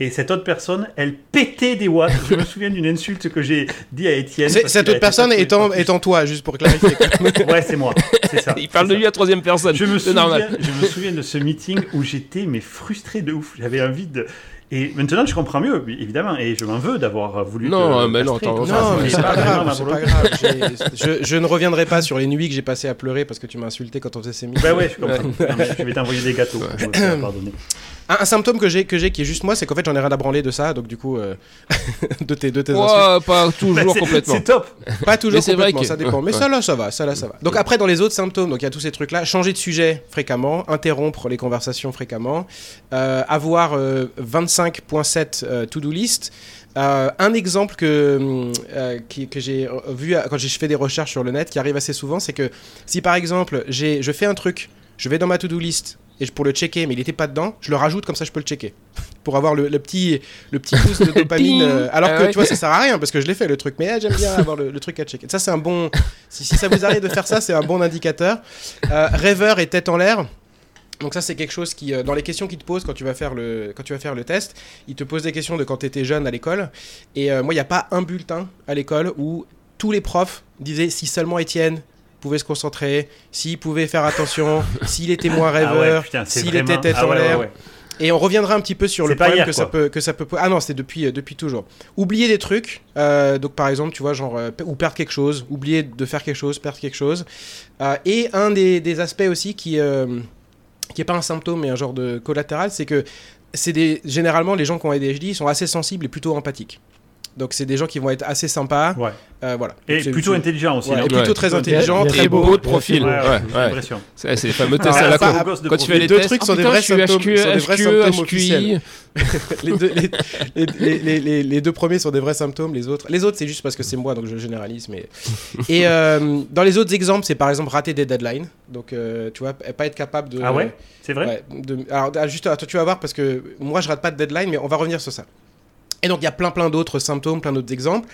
Et cette autre personne, elle pétait des watts. Je me souviens d'une insulte que j'ai dit à Étienne. Cette autre personne étant, étant toi, juste pour clarifier. *laughs* Ouais, c'est moi. C'est ça. Il parle de lui à troisième personne. Je me, souviens, normal. je me souviens de ce meeting où j'étais mais frustré de ouf. J'avais envie de. Et maintenant, je comprends mieux, évidemment, et je m'en veux d'avoir voulu. Non, te mais non. Non, mais c'est pas grave, pas Je, je ne reviendrai pas sur les nuits que j'ai passées à pleurer parce que tu m'as insulté quand on faisait ces meetings. Bah ouais, je comprends. Non, je vais t'envoyer des gâteaux. pardonner. Un, un symptôme que j'ai, que j'ai qui est juste moi, c'est qu'en fait j'en ai rien à branler de ça, donc du coup, euh, *laughs* de tes, de tes insultes. Ouais, pas toujours c'est- complètement. C'est top. Pas toujours Mais c'est vrai complètement, que- ça dépend. Mais ouais. ça là, ça va, ça là, ça va. Donc après, dans les autres symptômes, donc il y a tous ces trucs-là, changer de sujet fréquemment, interrompre les conversations fréquemment, euh, avoir euh, 25.7 euh, to-do list. Euh, un exemple que, hum, euh, qui- que j'ai vu quand j'ai fait des recherches sur le net, qui arrive assez souvent, c'est que si par exemple j'ai, je fais un truc, je vais dans ma to-do list et je- pour le checker, mais il n'était pas dedans, je le rajoute comme ça je peux le checker. *laughs* Pour avoir le, le petit, le petit pouce de *laughs* dopamine. euh, alors Ah que ouais. tu vois, ça sert à rien parce que je l'ai fait le truc, mais ah, j'aime bien avoir le, le truc à checker. Ça, c'est un bon. Si, si ça vous arrive de faire ça, c'est un bon indicateur. Euh, rêveur et tête en l'air. Donc ça c'est quelque chose qui, euh, dans les questions qu'il te pose quand tu vas faire le, quand tu vas faire le test, il te pose des questions de quand tu étais jeune à l'école. Et euh, moi il n'y a pas un bulletin à l'école où tous les profs disaient si seulement Étienne pouvait se concentrer, s'il pouvait faire attention, *laughs* s'il était moins Ah ouais, rêveur, s'il vraiment- était tête ah en ouais, l'air. ouais. Et on reviendra un petit peu sur le problème hier, que, ça peut, que ça peut. Ah non, c'est depuis, euh, depuis toujours. Oublier des trucs. euh, donc par exemple, tu vois, genre, euh, ou perdre quelque chose, oublier de faire quelque chose, perdre quelque chose. Et un des, des aspects aussi qui, qui est pas un symptôme, mais un genre de collatéral, c'est que c'est des, généralement les gens qui ont ADHD ils sont assez sensibles et plutôt empathiques. Donc c'est des gens qui vont être assez sympas. Ouais. euh, voilà. Et Donc, plutôt c'est- intelligent aussi. ouais, et plutôt Ouais. très Il y a- intelligent, il y a très des beau de profil. Ouais, Ouais, ouais, j'ai ouais. l'impression. C'est les fameux tests Alors, à la con. de Quand tu fais Les deux tests, trucs sont des vrais symptômes, HQE, sont des vrais HQE, symptômes HQI. officiels. *laughs* les, deux, premiers sont des vrais symptômes, les autres, les autres c'est juste parce que c'est moi donc je généralise. Mais *laughs* et euh, dans les autres exemples, c'est par exemple rater des deadlines, donc euh, tu vois pas être capable de. Ah ouais? C'est vrai? Ouais, de- alors ah, juste attends, tu vas voir parce que moi je rate pas de deadline, mais on va revenir sur ça. Et donc il y a plein plein d'autres symptômes, plein d'autres exemples.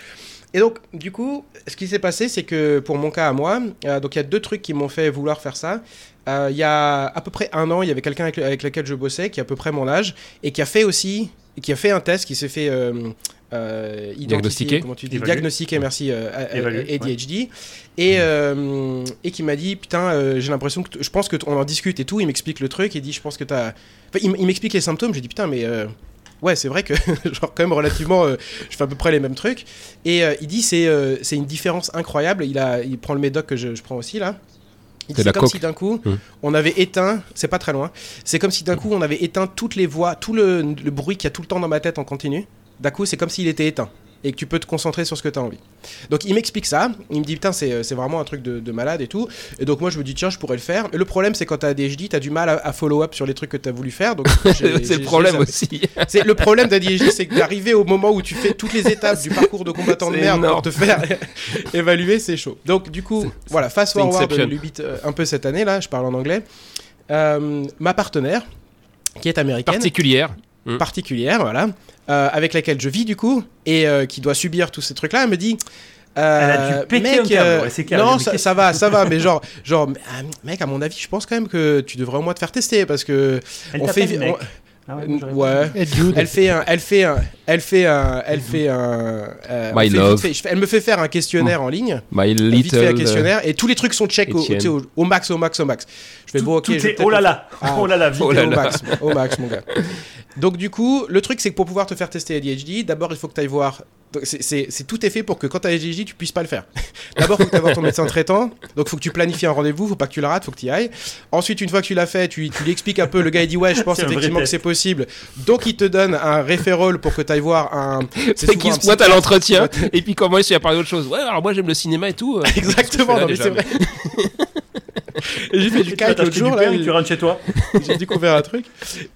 Et donc du coup, ce qui s'est passé, c'est que pour mon cas à moi, euh, donc il y a deux trucs qui m'ont fait vouloir faire ça. Euh, il y a à peu près un an, il y avait quelqu'un avec, avec lequel je bossais, qui a à peu près mon âge, et qui a fait aussi, qui a fait un test, qui s'est fait euh, euh, Diagnostiquer. comment tu dis, diagnostiquer, merci, euh, Évaluer, ADHD, et, euh, et qui m'a dit, putain, euh, j'ai l'impression que, je pense que t- on en discute et tout, il m'explique le truc, il dit, je pense que t'as, Enfin, il, m'explique les symptômes, j'ai dit, putain, mais euh, ouais, c'est vrai que, *laughs* genre, quand même, relativement, euh, je fais à peu près les mêmes trucs, et euh, il dit, c'est euh, c'est une différence incroyable, il, a, il prend le médoc que je, je prends aussi, là. C'est comme si d'un coup, Mmh. on avait éteint, c'est pas très loin, c'est comme si d'un coup on avait éteint toutes les voix, tout le, le bruit qu'il y a tout le temps dans ma tête en continu. D'un coup, c'est comme s'il était éteint et que tu peux te concentrer sur ce que tu as envie. Donc il m'explique ça, il me dit putain, c'est c'est vraiment un truc de, de malade et tout. Et donc moi je me dis tiens, je pourrais le faire. Mais le problème, c'est quand tu as ADHD, tu as du mal à, à follow up sur les trucs que tu as voulu faire. Donc *laughs* *laughs* C'est le problème aussi. c'est le problème d'ADHD, c'est que d'arriver au moment où tu fais toutes les étapes du parcours de combattant de merde pour énorme. te faire *laughs* évaluer, c'est chaud. Donc du coup, voilà, fast forward Inception. Lubit, euh, un peu cette année là, je parle en anglais. Euh, ma partenaire, qui est américaine, Particulière. Particulière, voilà, euh, avec laquelle je vis du coup, et euh, qui doit subir tous ces trucs-là, elle me dit. euh, Elle a dû péter mec, un câble, euh, c'est clair, non, ça, ça va, ça va, mais *laughs* genre, genre, ah, mec, à mon avis, je pense quand même que tu devrais au moins te faire tester parce que Elle on fait, on- Ah ouais, elle fait un, elle fait un, elle fait un, elle fait un, euh, My fait love. fait- elle me fait faire un questionnaire en ligne, My vite fait un little. euh, questionnaire, et tous les trucs sont check au, max, au max, au max. Je fais Tout, bon, ok, tout je est peut-être oh là là, Ah. *laughs* oh là là, vite. Oh là au là. max, au max, mon gars. Donc du coup, le truc c'est que pour pouvoir te faire tester ADHD, d'abord il faut que tu ailles voir. Donc, c'est- C'est c'est- tout est fait pour que quand tu as ADHD, tu puisses pas le faire. *laughs* D'abord, il faut que voir ton médecin traitant. Donc, faut que tu planifies un rendez-vous. Faut pas que tu le rates. Faut que tu y ailles. Ensuite, une fois que tu l'as fait, tu, tu lui expliques un peu. Le gars, il dit Ouais, je pense effectivement que c'est possible. Donc, il te donne un référol pour que tu ailles voir un. *laughs* C'est souvent qui un se pointe à l'entretien *laughs* et puis comment il à parler d'autre chose. Ouais, alors moi j'aime le cinéma et tout. euh, Exactement, non, mais c'est vrai. Et j'ai fait du Tu kite l'autre jour. Là, et tu rentres chez toi. *laughs* j'ai découvert un truc.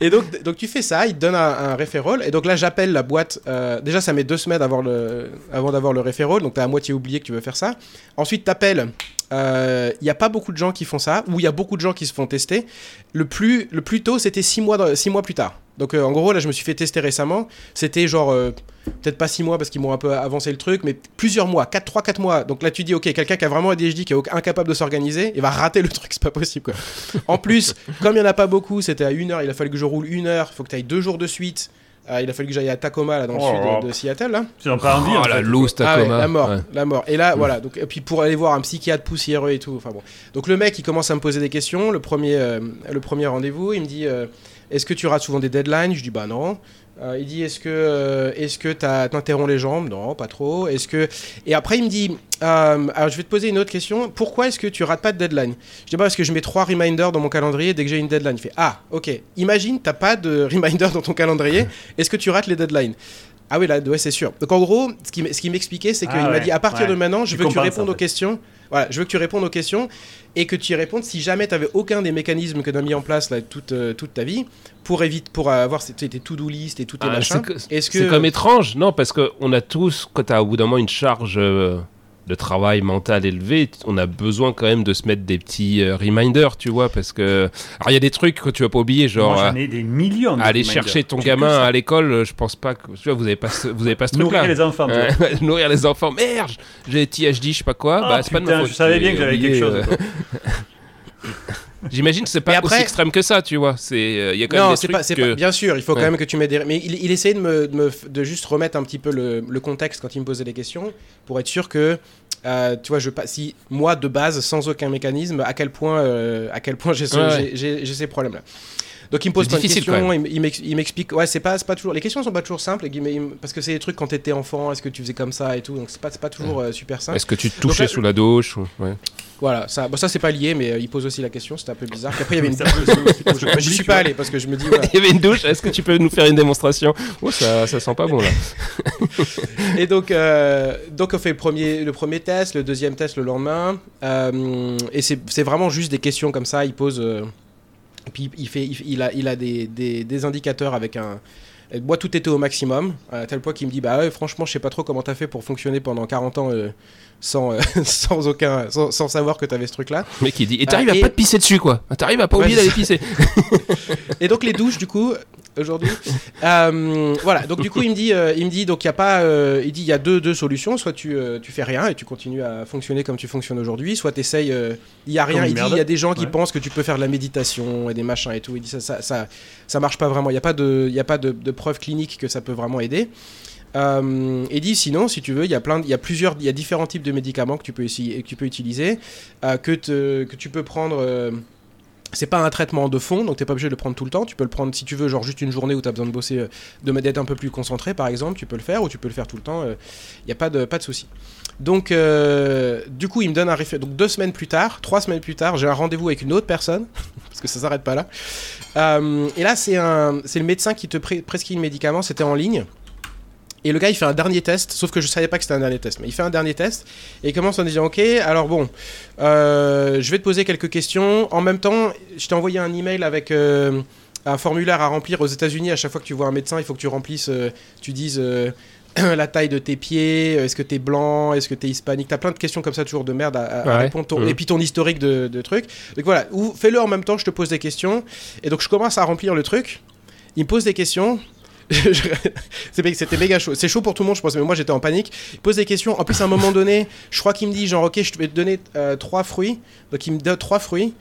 Et donc, donc tu fais ça, il te donne un, un référol. Et donc là, j'appelle la boîte. euh, déjà, ça met deux semaines avant, le, avant d'avoir le référol. Donc, t'as à moitié oublié que tu veux faire ça. Ensuite, t'appelles. Il n'y a pas beaucoup de gens qui font ça, ou il y a beaucoup de gens qui se font tester. Le plus, le plus tôt, c'était six mois, dans- six mois plus tard. Donc euh, en gros, là, je me suis fait tester récemment. C'était genre, euh, peut-être pas six mois parce qu'ils m'ont un peu avancé le truc, mais plusieurs mois, 4, 3, 4 mois. Donc là, tu dis, ok, quelqu'un qui a vraiment ADHD, qui est incapable de s'organiser, il va rater le *laughs* truc, c'est pas possible quoi. en plus, comme il y en a pas beaucoup, c'était à une heure, il a fallu que je roule une heure, il faut que tu ailles deux jours de suite. Euh, il a fallu que j'aille à Tacoma, là, dans le Oh sud là. de, de Seattle, là. Tu n'as pas envie. Oh la loose Ah ouais, Tacoma. la mort, Ouais. la mort. Et là, voilà. Donc, et puis pour aller voir un psychiatre poussiéreux et tout. Enfin bon. Donc le mec, il commence à me poser des questions. Le premier, euh, le premier rendez-vous, il me dit euh, Est-ce que tu rates souvent des deadlines? Je dis Bah non. Euh, il dit Est-ce que euh, est-ce que t'interromps les jambes? Non, pas trop. Est-ce que et après il me dit euh, Alors je vais te poser une autre question. Pourquoi est-ce que tu rates pas de deadline? Je dis bah parce que je mets trois reminders dans mon calendrier dès que j'ai une deadline. Il fait Ah ok. Imagine t'as pas de reminder dans ton calendrier. *laughs* Est-ce que tu rates les deadlines? Ah oui, là, ouais, c'est sûr. Donc en gros, ce qui ce m'expliquait, c'est qu'il Ah m'a dit à partir ouais. de maintenant, je Tu veux que tu répondes aux fait. questions. Voilà, je veux que tu répondes aux questions et que tu y répondes si jamais tu avais aucun des mécanismes que tu as mis en place là, toute, euh, toute ta vie pour éviter pour avoir tes, to-do list et tous tes Ah, machins. c'est C'est que comme étrange, non Parce qu'on a tous, quand t'as au bout d'un moment une charge euh, de travail mental élevée, on a besoin quand même de se mettre des petits euh, reminders, tu vois Parce que. Alors il y a des trucs que tu vas pas oublier, genre. Moi, euh, j'en ai des millions. de Aller reminders. chercher ton J'ai gamin à l'école, euh, je pense pas que. Tu vois, vous avez pas ce, vous avez pas ce truc-là. Nourrir les enfants. tu vois. Ouais, *laughs* nourrir les enfants. Merde, j'ai THD, je sais pas quoi. Ah, bah, c'est pas de ma putain, faute. je savais bien que j'avais quelque chose. *laughs* J'imagine que c'est pas après- aussi extrême que ça, tu vois. C'est, euh, il y a quand même des trucs pas, que... pas- Bien sûr, il faut Ouais. quand même que tu m'aides. des- Mais il, il essayait de me, de me f- de juste remettre un petit peu le, le contexte quand il me posait des questions pour être sûr que. euh, tu vois, je si moi de base sans aucun mécanisme, à quel point, euh, à quel point j'ai ce- Ouais, ouais. ces problèmes-là. Donc il me pose plein de questions, il, m'explique. Ouais, c'est pas, toujours. Les questions sont pas toujours simples, parce que c'est des trucs quand t'étais enfant, est-ce que tu faisais comme ça et tout. Donc c'est pas, pas toujours euh, super simple. Est-ce que tu te touchais là- sous la douche ou... ouais. Voilà, ça, bon, ça c'est pas lié, mais euh, il pose aussi la question, c'était un peu bizarre. Puis après il y avait *laughs* une. Se- Je j'y suis pas allé parce que je me dis. *laughs* voilà. Il y avait une douche. Est-ce que tu peux nous faire une démonstration? Oh, ça, ça sent pas bon là. *laughs* Et donc, euh, donc on fait le premier, le premier test, le deuxième test le lendemain. euh, et c'est c'est vraiment juste des questions comme ça. Il pose. Puis il, fait, il, a, il a des, des, des indicateurs avec un. Moi, tout était au maximum, à tel point qu'il me dit Bah ouais, franchement, je sais pas trop comment t'as fait pour fonctionner pendant 40 ans euh, sans, euh, *laughs* sans, aucun, sans, sans savoir que t'avais ce truc-là. Mec il dit. Et t'arrives Ah, à et- pas te pisser dessus quoi. T'arrives à pas oublier d'aller pisser. *laughs* Et donc les douches du coup aujourd'hui euh, voilà donc du coup il me dit euh, il me dit donc il y a pas euh, il dit il y a deux, deux solutions soit tu, euh, tu fais rien et tu continues à fonctionner comme tu fonctionnes aujourd'hui soit tu essayes il y a rien Comme il dit il y a des gens qui Ouais. pensent que tu peux faire de la méditation et des machins et tout il dit ça ça ça, ça marche pas vraiment il y a pas de il y a pas de, de preuves cliniques que ça peut vraiment aider euh, et dit sinon, si tu veux, il y a plusieurs, il y a différents types de médicaments que tu peux utiliser, euh, que, tu peux prendre. euh, c'est pas un traitement de fond, donc t'es pas obligé de le prendre tout le temps. Tu peux le prendre si tu veux, genre juste une journée où tu as besoin de bosser, euh, de d'être un peu plus concentré, par exemple, tu peux le faire, ou tu peux le faire tout le temps. Il n'y a pas de, pas de souci. Donc, euh, du coup, il me donne un référent. Donc, deux semaines plus tard, trois semaines plus tard, j'ai un rendez-vous avec une autre personne, *laughs* parce que ça s'arrête pas là. Euh, et là, c'est un, c'est le médecin qui te prescrit le médicament. C'était en ligne. Et le gars, il fait un dernier test, sauf que je savais pas que c'était un dernier test, mais il fait un dernier test et il commence en disant Ok, alors bon, euh, je vais te poser quelques questions. En même temps, je t'ai envoyé un email avec euh, un formulaire à remplir aux États-Unis. À chaque fois que tu vois un médecin, il faut que tu remplisses, euh, tu dises *clears throat* la taille de tes pieds, est-ce que t'es blanc, est-ce que t'es hispanique? T'as plein de questions comme ça, toujours de merde à, à- à Ouais. répondre. Ton- Mhm. Et puis ton historique de, de trucs. Donc voilà, fais-le en même temps, je te pose des questions. Et donc je commence à remplir le truc. Il me pose des questions. *laughs* C'était méga chaud. C'est chaud pour tout le monde, je pense, mais moi j'étais en panique. Il pose des questions. En plus, à un moment donné, je crois qu'il me dit genre, ok, je vais te donner euh, trois fruits. Donc il me donne trois fruits.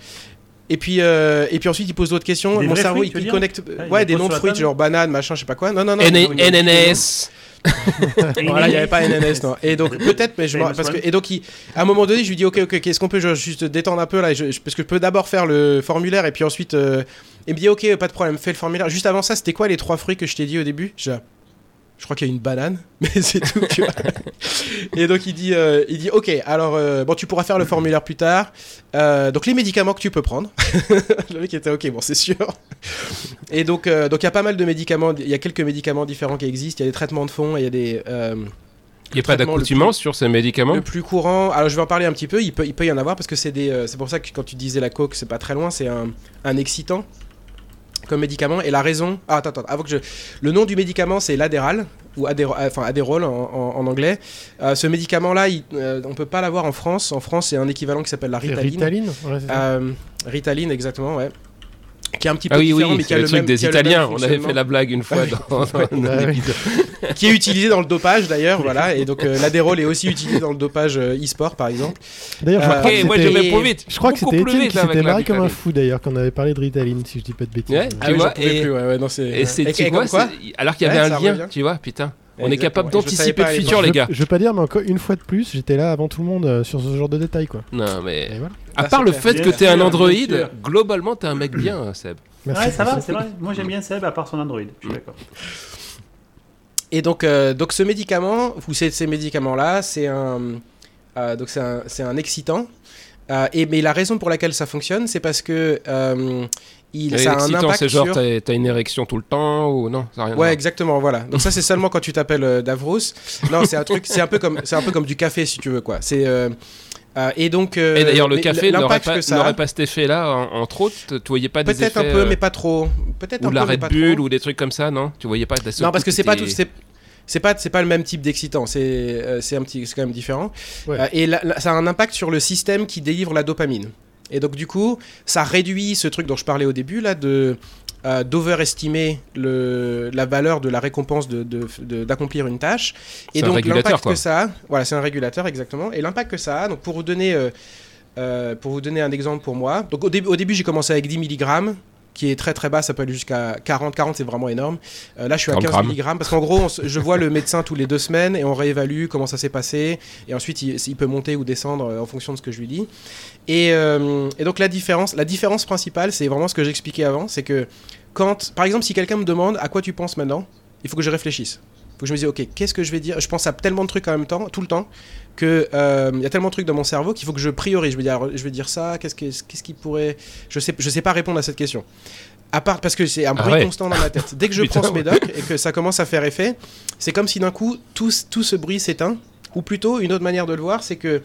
Et puis, euh, et puis ensuite, il pose d'autres questions. Des Mon cerveau, fruits, il, connecte. Ah, il ouais, les des noms de fruits, table genre banane, machin, je sais pas quoi. Non, non, non. NNS. *laughs* voilà, il n'y avait pas NNS, non. Et donc, peut-être, mais je parce que, one. et donc, il- à un moment donné, je lui dis, ok, ok, ok, est-ce qu'on peut juste détendre un peu là, je- parce que je peux d'abord faire le formulaire et puis ensuite, euh, il me dit, ok, pas de problème, fais le formulaire. Juste avant ça, c'était quoi les trois fruits que je t'ai dit au début? Je, je crois qu'il y a une banane, *laughs* mais c'est tout. tu vois. *laughs* et donc, il dit, euh, il dit, ok, alors, euh, bon, tu pourras faire le formulaire plus tard. Euh, donc, les médicaments que tu peux prendre. *laughs* le mec était, ok, bon, c'est sûr. Et donc, donc il y a pas mal de médicaments, il y a quelques médicaments différents qui existent. Il y a des traitements de fond, et il y a des. Il n'y a pas d'accoutumance sur ces médicaments le plus courant, alors je vais en parler un petit peu, il peut, il peut y en avoir parce que c'est des, c'est pour ça que quand tu disais la coke, c'est pas très loin, c'est un, un excitant comme médicament. Et la raison, ah, attends, attends, avant que je, le nom du médicament c'est l'Adderall ou Adderall, enfin Adderall en, en- en anglais. Euh, ce médicament-là, il- euh, on peut pas l'avoir en France. En France, c'est un équivalent qui s'appelle la Ritaline. Ritaline ouais, c'est ça. Euh, Ritaline, exactement, ouais. Qui est un petit peu Ah oui, différent, oui, mais qui a le le truc même, des Italiens. On avait fait la blague une fois dans, dans un épisode. *laughs* qui est utilisé dans le dopage d'ailleurs, voilà. Et donc euh, l'Adderall est aussi utilisé dans le dopage euh, e-sport par exemple. D'ailleurs, je Euh, moi je vais trop vite. je crois que c'était plus Étienne qui s'était marré comme un fou d'ailleurs quand on avait parlé de Ritaline, si je dis pas de bêtises. Ouais, Ah tu vois, et- plus, ouais, ouais, non. Et c'est quoi alors qu'il y avait un lien, tu vois, putain. On est capable Je d'anticiper le futur, les gars. Je veux pas dire, mais encore une fois de plus, j'étais là avant tout le monde euh, sur ce genre de détails quoi. Non, mais voilà. à part le fait que t'es un Android, globalement t'es un mec bien, Seb. Merci. Ouais, ça va, c'est vrai. Moi j'aime bien Seb à part son Android. Je suis d'accord. Et donc, euh, donc ce médicament, ou ces, ces médicaments-là, c'est un, euh, donc c'est un, c'est un excitant. Euh, et mais la raison pour laquelle ça fonctionne, c'est parce que euh, il, ça a un impact c'est genre sur. t'as une érection tout le temps ou non ça a rien Ouais, exactement, voilà. Donc ça, c'est seulement quand tu t'appelles euh, Davros. Non, c'est un truc, c'est un peu comme, c'est un peu comme du café, si tu veux, quoi. C'est euh, euh, et donc. euh, Et d'ailleurs, le café n'aurait pas, a- pas cet effet-là, en- entre autres? Tu voyais pas des Peut-être un peu, euh, mais pas trop. Peut-être ou un de la peu, mais Red pas Bull ou des trucs comme ça, non? Tu voyais pas Non, parce que c'est pas tout. C'est pas c'est pas le même type d'excitant. C'est euh, c'est un petit c'est quand même différent. Ouais. Euh, et ça a un impact sur le système qui délivre la dopamine. Et donc du coup, ça réduit ce truc dont je parlais au début là de euh, d'overestimer le la valeur de la récompense de de- de- d'accomplir une tâche. Et donc l'impact que ça a, voilà, c'est un régulateur exactement. Et l'impact que ça a, donc pour vous donner Euh, pour vous donner un exemple pour moi, donc au, dé- au début j'ai commencé avec 10 mg, qui est très très bas, ça peut aller jusqu'à 40, 40 c'est vraiment énorme. Euh, là je suis à 40 15 grammes. mg parce qu'en gros se- je vois le médecin tous les deux semaines et on réévalue comment ça s'est passé et ensuite il, il peut monter ou descendre euh, en fonction de ce que je lui dis. Et, euh, et donc la différence, la différence principale c'est vraiment ce que j'expliquais avant, c'est que quand, par exemple si quelqu'un me demande à quoi tu penses maintenant, il faut que je réfléchisse. Faut que je me dise, ok, qu'est-ce que je vais dire? Je pense à tellement de trucs en même temps, tout le temps, que euh, il y a tellement de trucs dans mon cerveau qu'il faut que je priorise. Je vais dire, je vais dire ça. Qu'est-ce que, qu'est-ce qui pourrait Je sais, je sais pas répondre à cette question. À part parce que c'est un Ah bruit ouais. constant dans ma tête. Dès que je *laughs* Putain, prends ce médoc et que ça commence à faire effet, c'est comme si d'un coup tout, ce- tout ce bruit s'éteint. Ou plutôt, une autre manière de le voir, c'est que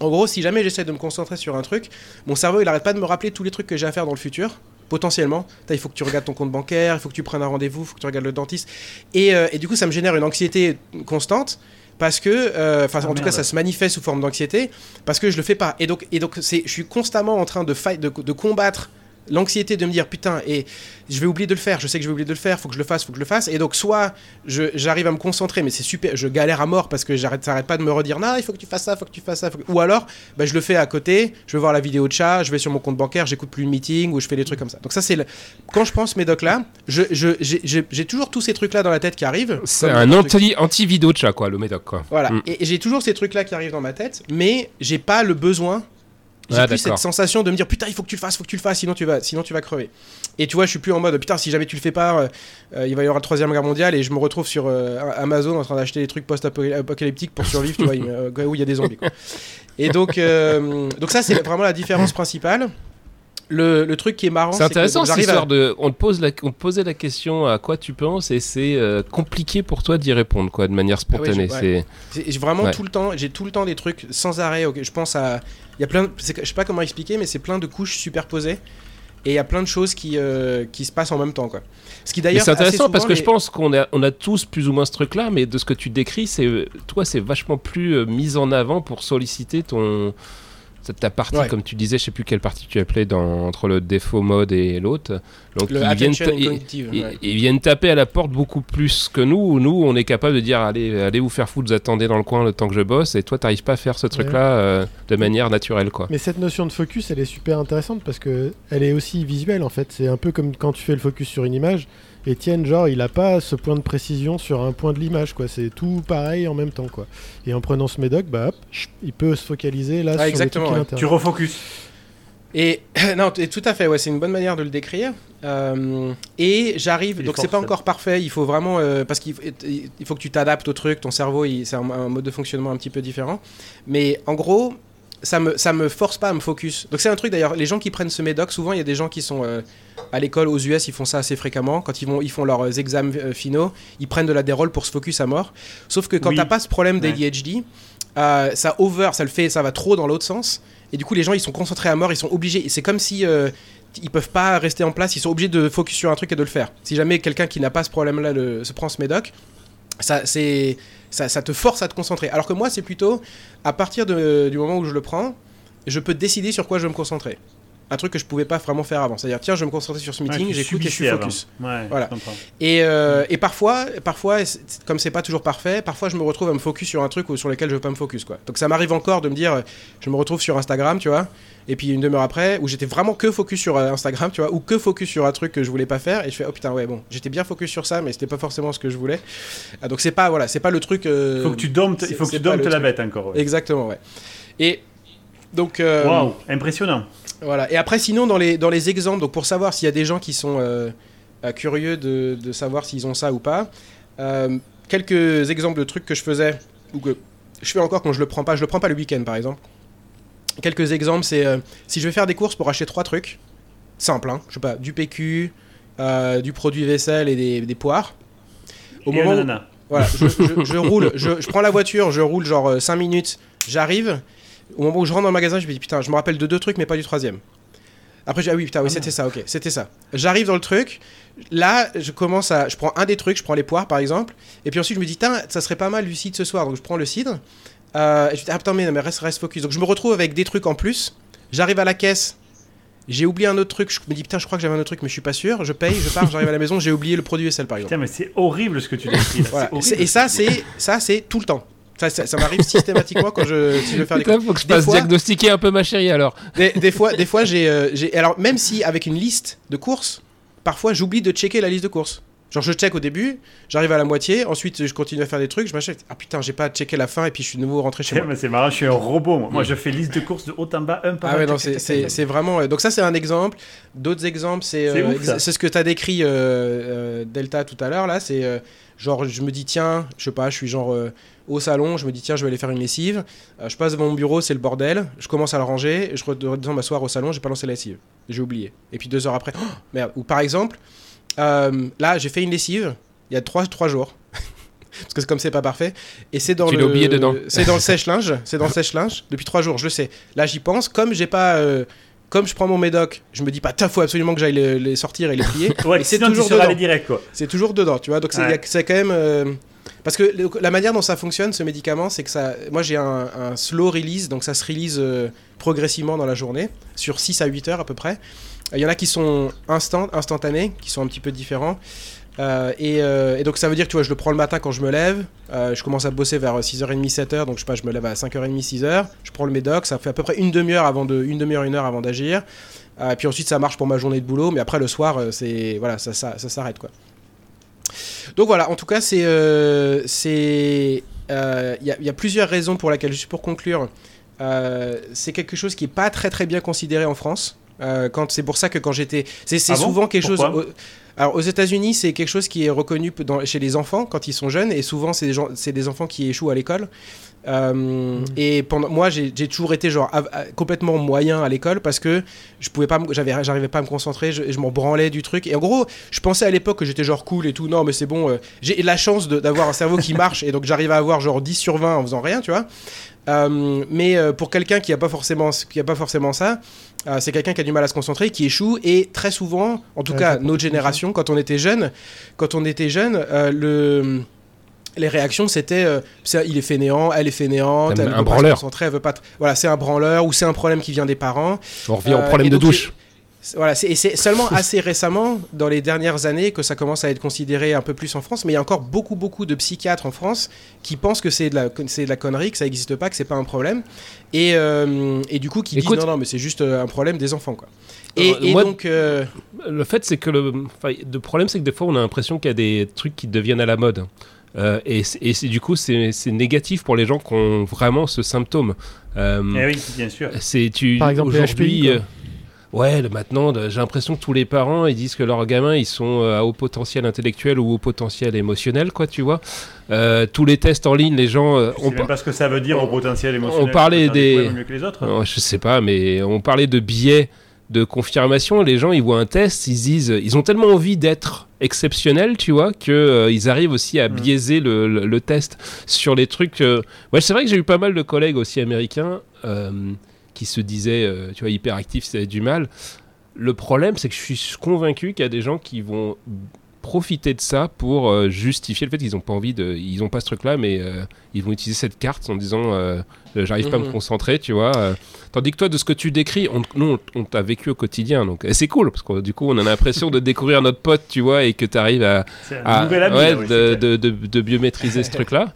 en gros, si jamais j'essaie de me concentrer sur un truc, mon cerveau il arrête pas de me rappeler tous les trucs que j'ai à faire dans le futur. Potentiellement, il faut que tu regardes ton compte bancaire, il faut que tu prennes un rendez-vous, il faut que tu regardes le dentiste. Et, euh, et du coup, ça me génère une anxiété constante parce que, euh, enfin, Ah, en tout cas, ça se manifeste sous forme d'anxiété parce que je le fais pas. Et donc, et donc, c'est, je suis constamment en train de, fight, de, de combattre l'anxiété de me dire putain et je vais oublier de le faire je sais que je vais oublier de le faire faut que je le fasse faut que je le fasse et donc soit je- j'arrive à me concentrer mais c'est super je galère à mort parce que j'arrête ça arrête pas de me redire non il faut que tu fasses ça faut que tu fasses ça faut que- ou alors bah, je le fais à côté je vais voir la vidéo de chat je vais sur mon compte bancaire j'écoute plus le meeting ou je fais des trucs comme ça donc ça c'est le... quand je pense médoc là je, je- j'ai, toujours tous ces trucs là dans la tête qui arrivent C'est un qui. anti, anti-vidéo de chat, quoi, le médoc, quoi. Voilà. Mm. Et j'ai toujours ces trucs-là qui arrivent dans ma tête, mais j'ai pas le besoin. J'ai Ah, plus cette sensation de me dire putain, il faut que tu le fasses, faut que tu le fasses, sinon tu vas, sinon tu vas crever. Et tu vois, je suis plus en mode putain, si jamais tu le fais pas, euh, euh, il va y avoir la troisième guerre mondiale et je me retrouve sur euh, Amazon en train d'acheter des trucs post-apocalyptiques pour survivre, tu vois, où il y a des zombies. quoi. Et donc, euh, donc ça, c'est vraiment la différence principale. Le, le truc qui est marrant, C'est que intéressant cette j'arrive à- histoire de. On te, pose la... on te posait la question à quoi tu penses et c'est euh, compliqué pour toi d'y répondre, quoi, de manière spontanée. Ah ouais. C'est J'ai vraiment Ouais. tout le temps, j'ai tout le temps des trucs sans arrêt. ok, Je pense à, il y a plein, de- je sais pas comment expliquer, mais c'est plein de couches superposées et il y a plein de choses qui qui, qui se passent en même temps, quoi. Ce qui d'ailleurs c'est intéressant parce que les- je pense qu'on a, on a tous plus ou moins ce truc-là, mais de ce que tu décris, c'est euh, toi, c'est vachement plus euh, mis en avant pour solliciter ton ta partie, Ouais. comme tu disais, je sais plus quelle partie tu appelais dans, entre le défaut mode et l'autre. Donc le ils viennent, ils- ils- ils viennent taper à la porte beaucoup plus que nous. Nous, on est capable de dire allez, allez vous faire foutre, vous attendez dans le coin le temps que je bosse, et toi, t'arrives pas à faire ce truc-là euh, de manière naturelle, quoi. Mais cette notion de focus, elle est super intéressante parce que elle est aussi visuelle en fait. C'est un peu comme quand tu fais le focus sur une image. Etienne, genre, il a pas ce point de précision sur un point de l'image, quoi. C'est tout pareil en même temps, quoi. Et en prenant ce médoc, bah, hop, il peut se focaliser là Ah, sur exactement, ouais. Tu l'intéressent. refocus. Et *coughs* non, t- tout à fait, ouais, c'est une bonne manière de le décrire. Euh, et j'arrive, donc est c'est pas encore parfait. Il faut vraiment euh, parce qu'il faut- il faut que tu t'adaptes au truc. Ton cerveau, il- c'est un, un mode de fonctionnement un petit peu différent. Mais en gros, ça me ça me force pas à me focus. Donc c'est un truc d'ailleurs. Les gens qui prennent ce médoc, souvent il y a des gens qui sont euh, à l'école aux US, ils font ça assez fréquemment. Quand ils vont, ils font leurs examens euh, finaux, ils prennent de la dérole pour se focus à mort. Sauf que quand Oui. t'as pas ce problème Ouais. d'ADHD, euh, ça over, ça le fait, ça va trop dans l'autre sens. Et du coup, les gens, ils sont concentrés à mort, ils sont obligés. C'est comme si euh, ils peuvent pas rester en place, ils sont obligés de focus sur un truc et de le faire. Si jamais quelqu'un qui n'a pas ce problème-là se prend ce médoc, ça, te force à te concentrer. Alors que moi, c'est plutôt à partir du moment où je le prends, je peux décider sur quoi je veux me concentrer. Un truc que je pouvais pas vraiment faire avant. C'est-à-dire, tiens, je vais me concentrer sur ce meeting, Ouais, j'écoute et je suis focus. Ouais, Voilà. Et, euh, et parfois, parfois comme c'est pas toujours parfait, parfois je me retrouve à me focus sur un truc ou sur lequel je veux pas me focus quoi. Donc ça m'arrive encore de me dire, je me retrouve sur Instagram, tu vois, et puis une demi-heure après, où j'étais vraiment que focus sur euh, Instagram, tu vois, ou que focus sur un truc que je voulais pas faire, et je fais oh putain ouais bon, j'étais bien focus sur ça, mais c'était pas forcément ce que je voulais. Ah, donc c'est pas voilà, c'est pas le truc. euh, Faut que tu domptes, il faut que tu le la bête encore. ouais. Exactement ouais. Et donc euh, Waouh, impressionnant. Voilà. Et après, sinon, dans les, dans les exemples, donc pour savoir s'il y a des gens qui sont euh, euh, curieux de, de savoir s'ils ont ça ou pas, euh, quelques exemples de trucs que je faisais, ou que je fais encore quand je le prends pas, je le prends pas le week-end par exemple. Quelques exemples, c'est euh, si je vais faire des courses pour acheter trois trucs, simples, hein, je sais pas, du PQ, du produit vaisselle et des, des poires. Au Et moment où- voilà, je, je- je roule, je, je prends la voiture, je roule genre 5 minutes, j'arrive. Au moment où je rentre dans le magasin, je me dis putain, je me rappelle de deux trucs, mais pas du troisième. Après, je dis ah oui, putain, oui, Ah c'était ça, ok, c'était ça. J'arrive dans le truc, là, je commence à. Je prends un des trucs, je prends les poires par exemple, et puis ensuite je me dis, tiens, ça serait pas mal du cidre ce soir, donc je prends le cidre. Euh, et je dis, ah putain, mais, non, mais reste, reste focus. Donc je me retrouve avec des trucs en plus, j'arrive à la caisse. J'ai oublié un autre truc, je me dis putain, je crois que j'avais un autre truc, mais je suis pas sûr. Je paye, je pars, j'arrive à la maison, j'ai oublié le produit vaisselle par exemple. Tiens, mais c'est horrible ce que tu décris là. Voilà. Et ça, c'est tout le temps. Ça, ça, ça m'arrive systématiquement quand je, si je veux faire *laughs* des Putain, faut que je Des fasse fois- diagnostiquer un peu ma chérie alors. des, des fois, des fois j'ai, euh, j'ai- alors même si avec une liste de courses, parfois j'oublie de checker la liste de courses. Genre je check au début, j'arrive à la moitié, ensuite je continue à faire des trucs, je m'achète. Ah putain, j'ai pas checké la fin et puis je suis de nouveau rentré chez moi. Mais c'est marrant, je suis un robot. Moi, Moi, je fais liste de courses de haut en bas, un par Ah un. ouais, non, c'est- vraiment. euh, Donc, ça, c'est un exemple. D'autres exemples, c'est C'est euh, ouf, ça. c'est ce que tu as décrit, euh, euh, Delta, tout à l'heure. Là, c'est euh, genre, je me dis, tiens, je sais pas, je suis genre euh, au salon, je me dis, tiens, je vais aller faire une lessive. Euh, je passe devant mon bureau, c'est le bordel. Je commence à le ranger, je redescends m'asseoir au salon, j'ai pas lancé la lessive. J'ai oublié. Et puis deux heures après, oh, merde. Ou par exemple, euh, là, j'ai fait une lessive il y a trois, trois jours. *laughs* Parce que c'est comme c'est pas parfait. Et c'est dans Tu le. l'as oublié dedans. C'est dans le *laughs* sèche-linge. C'est dans le sèche-linge depuis trois jours, je le sais. Là, j'y pense. Comme j'ai pas. euh, comme je prends mon médoc, je me dis pas, il faut absolument que j'aille les, les sortir et les plier. *laughs* Ouais, c'est toujours dedans. allé direct, quoi. C'est toujours dedans, tu vois. Donc c'est Ouais. quand même. euh, Parce que la manière dont ça fonctionne, ce médicament, c'est que ça. Moi, j'ai un, slow release, donc ça se release euh, progressivement dans la journée, sur 6 à 8 heures à peu près. Il y en a qui sont instant, instantanés, qui sont un petit peu différents. Euh, et, euh, donc ça veut dire tu vois, je le prends le matin quand je me lève, euh, je commence à bosser vers 6h30, 7h, donc je sais je me lève à 5h30, 6h, je prends le médoc, ça fait à peu près une demi-heure avant de, une demi-heure, une heure avant d'agir. Euh, puis ensuite ça marche pour ma journée de boulot, mais après le soir, euh, c'est voilà, ça, ça, ça s'arrête quoi. Donc voilà, en tout cas, c'est. euh, c'est, euh, Il y, a- plusieurs raisons pour lesquelles, juste pour conclure, euh, c'est quelque chose qui n'est pas très très bien considéré en France. Quand c'est pour ça que quand j'étais, c'est Ah bon? souvent quelque chose. Pourquoi? alors aux États-Unis, c'est quelque chose qui est reconnu dans- chez les enfants quand ils sont jeunes, et souvent c'est des, gens- c'est des enfants qui échouent à l'école. Euh, Et pendant moi, j'ai toujours été genre av- à- complètement moyen à l'école parce que je pouvais pas, j'arrivais pas à me concentrer, je, je m'en branlais du truc. Et en gros, je pensais à l'époque que j'étais genre cool et tout. Non, mais c'est bon. euh, j'ai la chance d'avoir un cerveau qui *laughs* marche et donc j'arrive à avoir genre 10 sur 20 en faisant rien, tu vois. Euh, mais euh, pour quelqu'un qui a pas forcément, qui a pas forcément ça, euh, c'est quelqu'un qui a du mal à se concentrer, qui échoue et très souvent, en tout Ouais, cas notre génération, quand on était jeune, quand on était jeune, euh, le les réactions c'était euh, ça, il est fainéant, elle est fainéante, elle un veut pas se branleur. elle veut pas. Voilà, c'est un branleur ou c'est un problème qui vient des parents. On revient au Euh, problème de donc, douche. Voilà, et c'est seulement assez récemment, dans les dernières années, que ça commence à être considéré un peu plus en France. Mais il y a encore beaucoup, beaucoup de psychiatres en France qui pensent que c'est de la, con- c'est de la connerie, que ça n'existe pas, que c'est pas un problème. Et, euh, et du coup, qui Écoute- disent non, non, mais c'est juste un problème des enfants, quoi. Et, Euh, et moi- donc, euh, Le fait, c'est que le problème, c'est que des fois, on a l'impression qu'il y a des trucs qui deviennent à la mode. Euh, et et c'est- du coup, c'est c'est négatif pour les gens qui ont vraiment ce symptôme. Euh, Eh oui, bien sûr. C'est tu Par exemple, aujourd'hui. Euh, ouais, maintenant, j'ai l'impression que tous les parents ils disent que leurs gamins ils sont euh, à haut potentiel intellectuel ou haut potentiel émotionnel, quoi, tu vois. Euh, tous les tests en ligne, les gens. Je ont sais même pas ce que ça veut dire au potentiel émotionnel. on parlait des- problèmes mieux que les autres. Oh, je sais pas, mais on parlait de biais de confirmation. Les gens, ils voient un test, ils se disent, ils ont tellement envie d'être exceptionnels, tu vois, que euh, ils arrivent aussi à Mm. biaiser le, le- le test sur les trucs. euh, Ouais, c'est vrai que j'ai eu pas mal de collègues aussi américains euh, qui se disaient, tu vois, hyperactifs, ça du mal. Le problème, c'est que je suis convaincu qu'il y a des gens qui vont profiter de ça pour justifier le fait qu'ils n'ont pas envie de ils ont pas ce truc là mais ils vont utiliser cette carte en disant euh, euh, j'arrive pas à me Mhm. concentrer tu vois euh. tandis que toi de ce que tu décris on, nous on, on t'a vécu au quotidien donc et c'est cool parce que du coup on a l'impression de découvrir notre pote tu vois et que tu arrives à, à- ouais, oui, de, de, de, de maîtriser ce truc là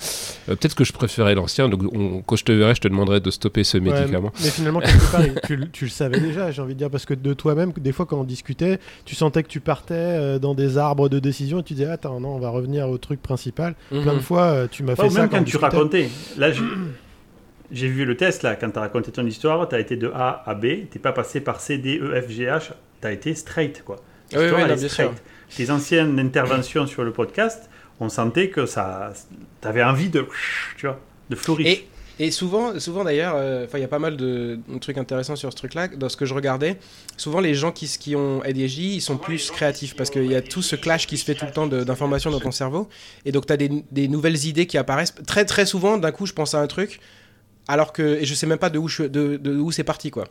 peut-être que je préférais l'ancien donc on- quand je te verrai je te demanderai de stopper ce Ouais, médicament mais finalement, quelque part, *laughs* tu, le- tu le savais déjà, j'ai envie de dire, parce que de toi-même, des fois, quand on discutait, tu sentais que tu partais euh, dans des arbres de décision et tu disais, attends, non, on va revenir au truc principal. Plein de mhm. fois, euh, tu m'as fait ça même quand quand tu Là, j'ai- vu le test, là, quand tu as raconté ton histoire, tu as été de A à B, tu pas passé par C, D, E, F, G, H, tu as été straight, quoi. Oui, non, bien. Tes anciennes interventions sur le podcast, on sentait que ça. Tu avais envie de. Tu vois, de fleurir. Et, et souvent, souvent d'ailleurs, euh, enfin, il y a pas mal de, de trucs intéressants sur ce truc-là. Dans ce que je regardais, souvent les gens qui, qui ont ADHD, ils sont plus créatifs parce qu'il y a tout ce clash qui se fait tout le temps d'informations dans ton cerveau. Et donc, tu as des, des nouvelles idées qui apparaissent. Très, très souvent, d'un coup, je pense à un truc, alors que et je sais même pas de où, je, de, de où c'est parti, quoi.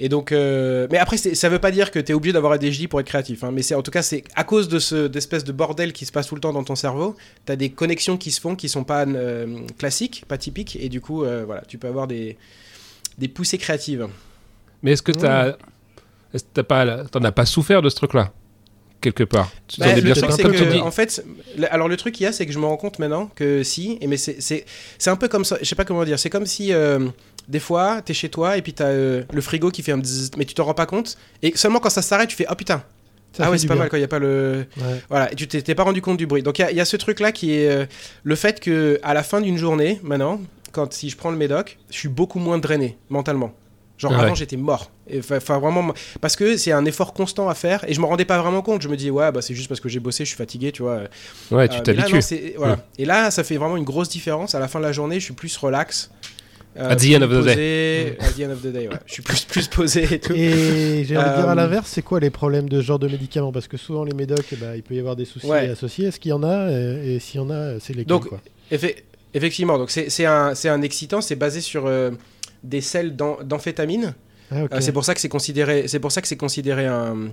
Et donc, euh, mais après, ça veut pas dire que tu es obligé d'avoir ADHD pour être créatif. hein. mais c'est en tout cas, c'est à cause de ce d'espèce de bordel qui se passe tout le temps dans ton cerveau, tu as des connexions qui se font qui sont pas euh, classiques, pas typiques, et du coup, euh, voilà, tu peux avoir des, des poussées créatives. mais est-ce que t'as est-ce que t'as pas t'en as pas souffert de ce truc là quelque part? Tu Bah, le bien truc, c'est que, tu dis. en fait, le- alors le truc qu'il y a, c'est que je me rends compte maintenant que si, mais c'est- c'est c'est un peu comme ça, je sais pas comment dire, c'est comme si euh, des fois, t'es chez toi et puis t'as euh, le frigo qui fait un bzzz, mais tu t'en rends pas compte, et seulement quand ça s'arrête, tu fais oh putain, Ça ah ouais, c'est pas bien. mal quand il y a pas le. Ouais. Voilà, et tu t'es pas rendu compte du bruit. Donc il y a- il y, a ce truc-là qui est euh, le fait que à la fin d'une journée, maintenant, quand si je prends le médoc, je suis beaucoup moins drainé mentalement. Genre Ah avant ouais. j'étais mort. Enfin vraiment parce que c'est un effort constant à faire et je me rendais pas vraiment compte. Je me dis ouais bah c'est juste parce que j'ai bossé, je suis fatigué, tu vois. Ouais, Euh, tu là, t'habitues. voilà. Et là ça fait vraiment une grosse différence. À la fin de la journée, je suis plus relax. Euh, At the end of the day. At the end of the day, ouais. Je suis plus, plus posé et tout. Et j'ai envie de dire à Euh, l'inverse, c'est quoi les problèmes de ce genre de médicaments? Parce que souvent les médocs, eh ben, il peut y avoir des soucis Ouais. associés. Est-ce qu'il y en a? Et, et s'il y en a, c'est lesquels Donc, quoi? Effe- effectivement, donc c'est un, excitant, c'est basé sur euh, des sels d'am- d'amphétamine. Ah. Euh, c'est pour ça que c'est considéré, c'est pour ça que c'est considéré un,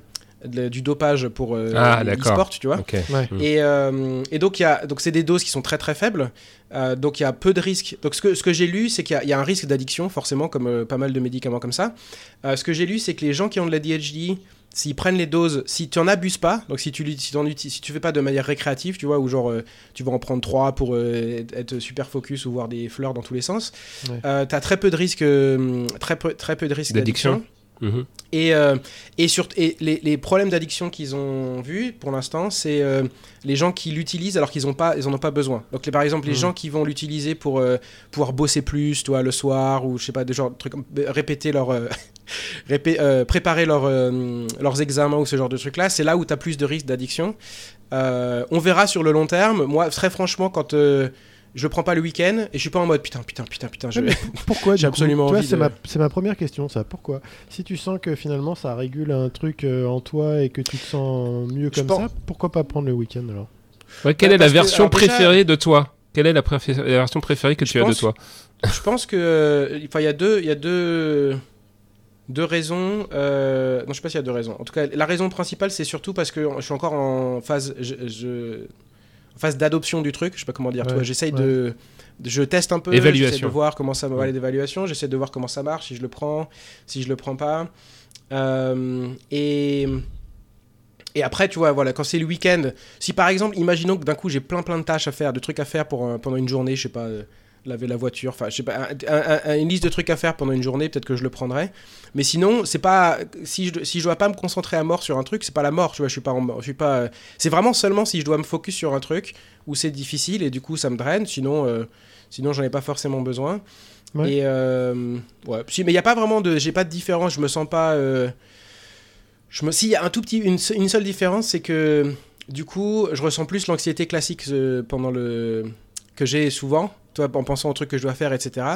de- du dopage pour euh, Ah, l'e-sport, tu vois. Ouais. Et, euh, et donc il y a, donc c'est des doses qui sont très très faibles. Euh, donc il y a peu de risques. Donc ce que, ce que j'ai lu, c'est qu'il y a- il y, a un risque d'addiction forcément, comme euh, pas mal de médicaments comme ça. Euh, ce que j'ai lu, c'est que les gens qui ont de la DHD, s'ils prennent les doses, si tu en abuses pas, donc si tu si, si tu fais pas de manière récréative, tu vois, ou genre euh, tu vas en prendre trois pour euh, être- super focus ou voir des fleurs dans tous les sens, Ouais. euh, t'as très peu de risques, euh, très peu, très peu de risques D'addiction. Mhm. Et, euh, et, sur, et les, les problèmes d'addiction qu'ils ont vus pour l'instant, c'est euh, les gens qui l'utilisent alors qu'ils n'en pas, ils en ont pas besoin. Donc les, par exemple, les Mhm. gens qui vont l'utiliser pour euh, pouvoir bosser plus, toi, le soir, ou je sais pas, des genres de trucs, répéter leur, *laughs* répé- préparer leur, leurs examens ou ce genre de trucs-là, c'est là où tu as plus de risques d'addiction. On verra sur le long terme. Moi, très franchement, quand je prends pas le week-end et je suis pas en mode putain, putain, putain, putain, je Pourquoi *laughs* J'ai absolument Tu vois, envie c'est de- ma, c'est ma première question, ça. Pourquoi? Si tu sens que finalement ça régule un truc euh, en toi et que tu te sens mieux comme pense- ça, pourquoi pas prendre le week-end alors? Ouais, quelle Ouais, est la parce que, version déjà- préférée de toi? Quelle est la, préfé- la version préférée que Je tu as de toi? Je pense que. euh, Enfin, il y a deux. Il y a deux. Deux raisons. euh, non, je sais pas s'il y a deux raisons. En tout cas, la raison principale, c'est surtout parce que je suis encore en phase. Je, phase d'adoption du truc. Je sais pas comment dire. Ouais, J'essaye ouais. de. Je teste un peu. J'essaie de voir comment ça. Ouais. Ouais, d'évaluation. J'essaie de voir comment ça marche, si je le prends, si je le prends pas. Euh, et. Et après, tu vois, voilà, quand c'est le week-end, si par exemple, imaginons que d'un coup j'ai plein plein de tâches à faire, de trucs à faire pour, euh, pendant une journée, je sais pas, euh, laver la voiture, enfin, je sais pas, un- un- un- une liste de trucs à faire pendant une journée, peut-être que je le prendrai. Mais sinon, c'est pas, si je, si je dois pas me concentrer à mort sur un truc, c'est pas la mort, tu vois, je suis pas, en- je suis pas, euh, c'est vraiment seulement si je dois me focus sur un truc où c'est difficile et du coup ça me draine, sinon, euh, sinon j'en ai pas forcément besoin. Ouais. Et euh, ouais, mais il y a pas vraiment de, j'ai pas de différence, je me sens pas. euh, je me, si, y a un tout petit, une, une seule différence, c'est que du coup, je ressens plus l'anxiété classique euh, pendant le que j'ai souvent, toi, en pensant aux trucs que je dois faire, etc.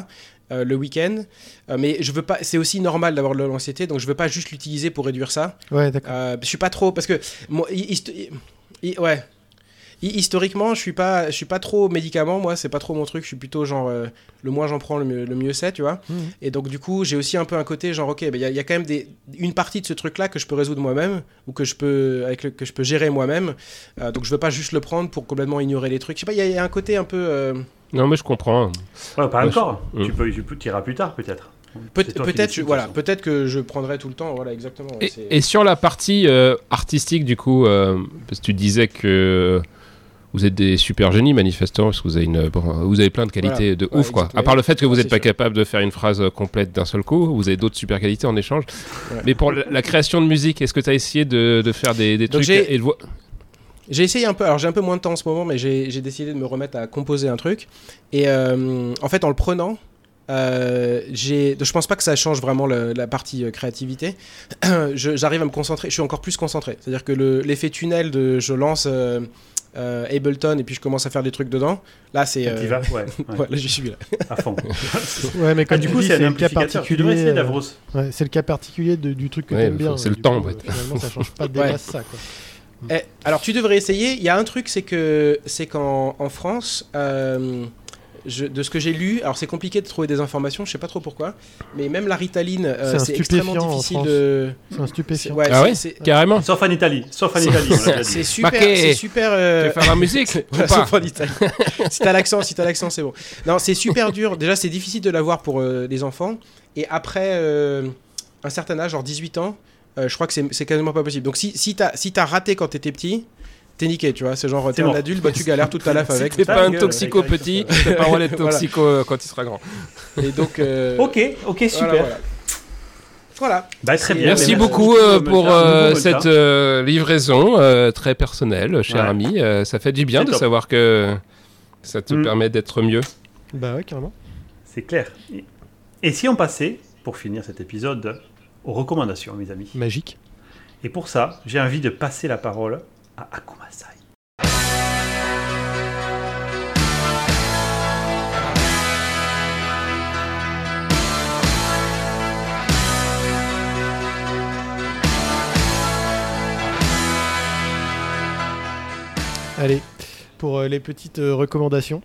euh, le week-end, Euh, mais je veux pas. C'est aussi normal d'avoir de l'anxiété, donc je veux pas juste l'utiliser pour réduire ça. Ouais, d'accord. Euh, je suis pas trop parce que moi, ouais. Hi- Historiquement, je suis pas, je suis pas trop médicament. Moi, c'est pas trop mon truc. Je suis plutôt genre euh, le moins j'en prends, le mieux, le mieux c'est, tu vois. Mhm. Et donc du coup, j'ai aussi un peu un côté genre ok, il y, a- y a quand même des, une partie de ce truc-là que je peux résoudre moi-même ou que je peux avec le- que je peux gérer moi-même. Euh, donc je veux pas juste le prendre pour complètement ignorer les trucs. Je sais pas, il y, a- il y a un côté un peu euh, Non, mais je comprends. Ouais, pas encore. je- Tu peux, tu peux, iras plus tard peut-être. peut-être voilà, peut-être que je prendrai tout le temps. Voilà, exactement. Et, sur la partie euh, artistique, du coup, euh, parce que tu disais que vous êtes des super génies, manifestement, parce que vous avez, une, bon, vous avez plein de qualités de Ouais, ouf, quoi. À part le fait que vous n'êtes pas sûr. capable de faire une phrase euh, complète d'un seul coup, vous avez d'autres super qualités en échange. Mais pour la, la création de musique, est-ce que tu as essayé de, de faire des, des Donc trucs j'ai- et de vo- J'ai essayé un peu, alors j'ai un peu moins de temps en ce moment, mais j'ai décidé de me remettre à composer un truc. Et euh, en fait, en le prenant, euh, je pense pas que ça change vraiment le- la partie euh, créativité. *clears throat* J'arrive à me concentrer, je suis encore plus concentré. C'est-à-dire que le- l'effet tunnel de je lance euh, euh, Ableton et puis je commence à faire des trucs dedans, là c'est. Euh, vas, *laughs* ouais, ouais, ouais, là j'y suis là. à fond. *laughs* Ouais, mais Ah, comme du coup, dis, c'est un le cas particulier. essayer euh, Davros. ouais, c'est le cas particulier de- du truc que Ouais, t'aimes bien. c'est le Du temps, coup, en fait. euh, Finalement, ça change pas des *laughs* Ouais. masses, ça. Quoi. Eh, alors tu devrais essayer. Il y a un truc, c'est que c'est qu'en en France, euh, je- de ce que j'ai lu, alors c'est compliqué de trouver des informations, je sais pas trop pourquoi, mais même la Ritaline, euh, C'est extrêmement difficile de. C'est un stupéfiant. ouais, Ah c'est- ouais c'est- Carrément Sauf en Italie. Sauf en Italie. C'est super, c'est super. Tu euh, veux faire de la musique *laughs* ou voilà, pas sauf en Italie. *laughs* si t'as l'accent, si t'as l'accent, c'est bon. Non, c'est super *laughs* dur. Déjà, c'est difficile de l'avoir pour euh, les enfants. Et après euh, un certain âge, genre 18 ans, euh, je crois que c'est c'est quasiment pas possible. Donc si, si t'as si t'as raté quand t'étais petit, t'es niqué, tu vois. C'est genre, t'es un adulte, bah, tu galères toute ta life *laughs* avec. T'es pas un toxico petit, t'as pas *laughs* Voilà. toxico euh, quand il sera grand. Et donc. euh, *laughs* Ok, ok, super. Voilà. voilà. Voilà. Bah, très bien. Merci beaucoup euh, pour un euh, cette euh, livraison euh, très personnelle, cher Ouais. ami. Euh, ça fait du bien de top. savoir que ça te Mm. permet d'être mieux. Bah ouais, carrément. C'est clair. Et si on passait, pour finir cet épisode, aux recommandations, mes amis? Magique. Et pour ça, j'ai envie de passer la parole à Akumasai. Allez, pour euh, les petites euh, recommandations.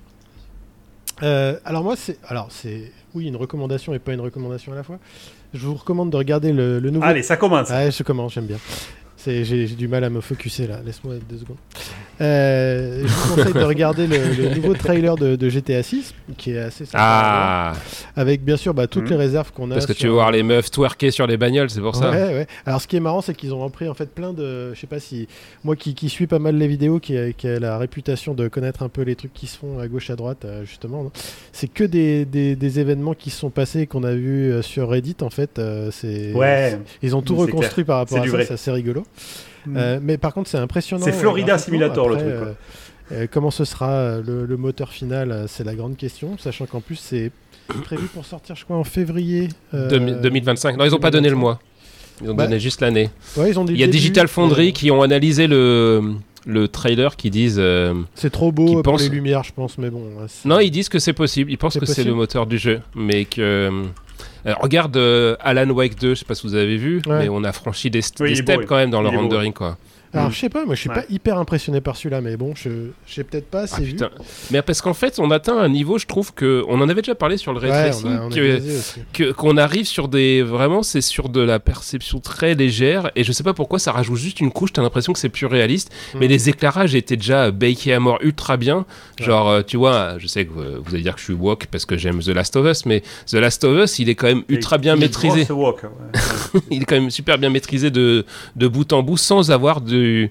Euh, alors moi, c'est, alors c'est, oui, une recommandation et pas une recommandation à la fois. Je vous recommande de regarder le, le nouveau. Allez, ça commence. Ouais, je commence, j'aime bien. J'ai du mal à me focuser là. Laisse-moi deux secondes. Euh, je vous conseille de regarder le, le nouveau trailer de, de GTA 6, qui est assez sympa. Ah, Avec bien sûr bah, toutes Mhm. les réserves qu'on a. parce que sur- tu veux voir les meufs twerker sur les bagnoles, c'est pour ça. Ouais, ouais. Alors, ce qui est marrant, c'est qu'ils ont repris en fait plein de. Je sais pas si. Moi qui, qui suis pas mal les vidéos, qui a, qui a la réputation de connaître un peu les trucs qui se font à gauche, à droite, euh, justement. C'est que des, des, des événements qui se sont passés et qu'on a vu euh, sur Reddit, en fait. c'est. Ouais. Ils ont tout reconstruit par rapport à ça, c'est assez rigolo. Mm. Euh, mais par contre, c'est impressionnant. C'est euh, Florida graphiquement. Simulator, le truc, quoi. euh, euh, comment ce sera euh, le, le moteur final euh, C'est la grande question, sachant qu'en plus, c'est prévu pour sortir, je crois, en février. euh, 2000 2025. Non, ils ont pas donné le mois. Ils ont Bah, donné juste l'année. Ouais, ils ont dit Il y a Digital Foundry euh, qui ont analysé le, le trailer qui disent. euh, C'est trop beau qui pour pensent- les lumières, je pense, mais bon. Non, ils disent que c'est possible. Ils pensent que c'est le moteur du jeu. Mais que. Euh, regarde euh, Alan Wake 2, je sais pas si vous avez vu, Ouais. mais on a franchi des, st- Oui, des beau, steps quand même dans le beau, rendering. Quoi. Alors, Mm. je sais pas, moi, je suis Ouais. pas hyper impressionné par celui-là, mais bon, je j'ai peut-être pas Ah, vu. Mais parce qu'en fait, on atteint un niveau, je trouve que. On en avait déjà parlé sur le ray Ouais, on tracing, a, on a que- qu'on arrive sur des vraiment c'est sur de la perception très légère et je sais pas pourquoi ça rajoute juste une couche t'as l'impression que c'est plus réaliste mais Mm. les éclairages étaient déjà bakés à mort ultra bien genre euh, tu vois je sais que vous allez dire que je suis woke parce que j'aime The Last of Us mais The Last of Us il est quand même ultra bien Il maîtrisé ouais. *laughs* il est quand même super bien maîtrisé de, de bout en bout sans avoir du,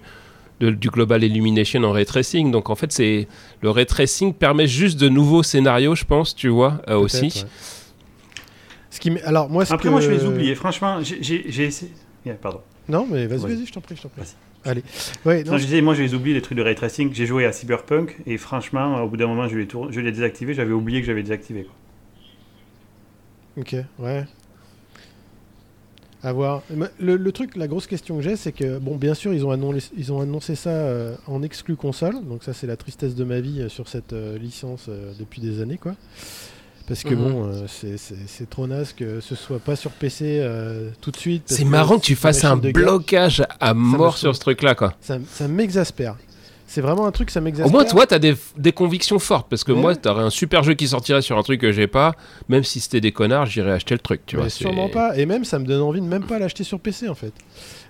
de- du global illumination en ray tracing. Donc en fait, c'est le ray tracing permet juste de nouveaux scénarios, je pense, tu vois, euh, aussi. Ouais. Ce qui Alors, moi, ce Après, que- moi, je vais les oublier. Franchement, j'ai- essayé. Yeah, pardon. Non, mais vas-y, Vas-y. je t'en prie, je t'en prie. Allez. Ouais, non, Non, je disais, moi, je les oublie les trucs de ray tracing. J'ai joué à Cyberpunk et franchement, au bout d'un moment, je l'ai tour- je l'ai désactivé. J'avais oublié que j'avais désactivé. quoi. Ok, ouais. À voir. Le, le truc, la grosse question que j'ai, c'est que, bon, bien sûr, ils ont annoncé, ils ont annoncé ça euh, en exclu console, donc ça, c'est la tristesse de ma vie euh, sur cette euh, licence depuis des années, quoi. Parce que Mhm. bon, c'est- trop naze que ce soit pas sur PC tout de suite. C'est marrant que tu fasses un blocage à mort sur ce truc-là, quoi. Ça, ça m'exaspère. C'est vraiment un truc, ça Au m'exaspère. moins, toi, t'as des, des convictions fortes. Parce que Ouais. moi, t'aurais un super jeu qui sortirait sur un truc que j'ai pas. Même si c'était des connards, j'irais acheter le truc, tu Mais vois. sûrement pas. Et même, ça me donne envie de même pas l'acheter sur PC, en fait.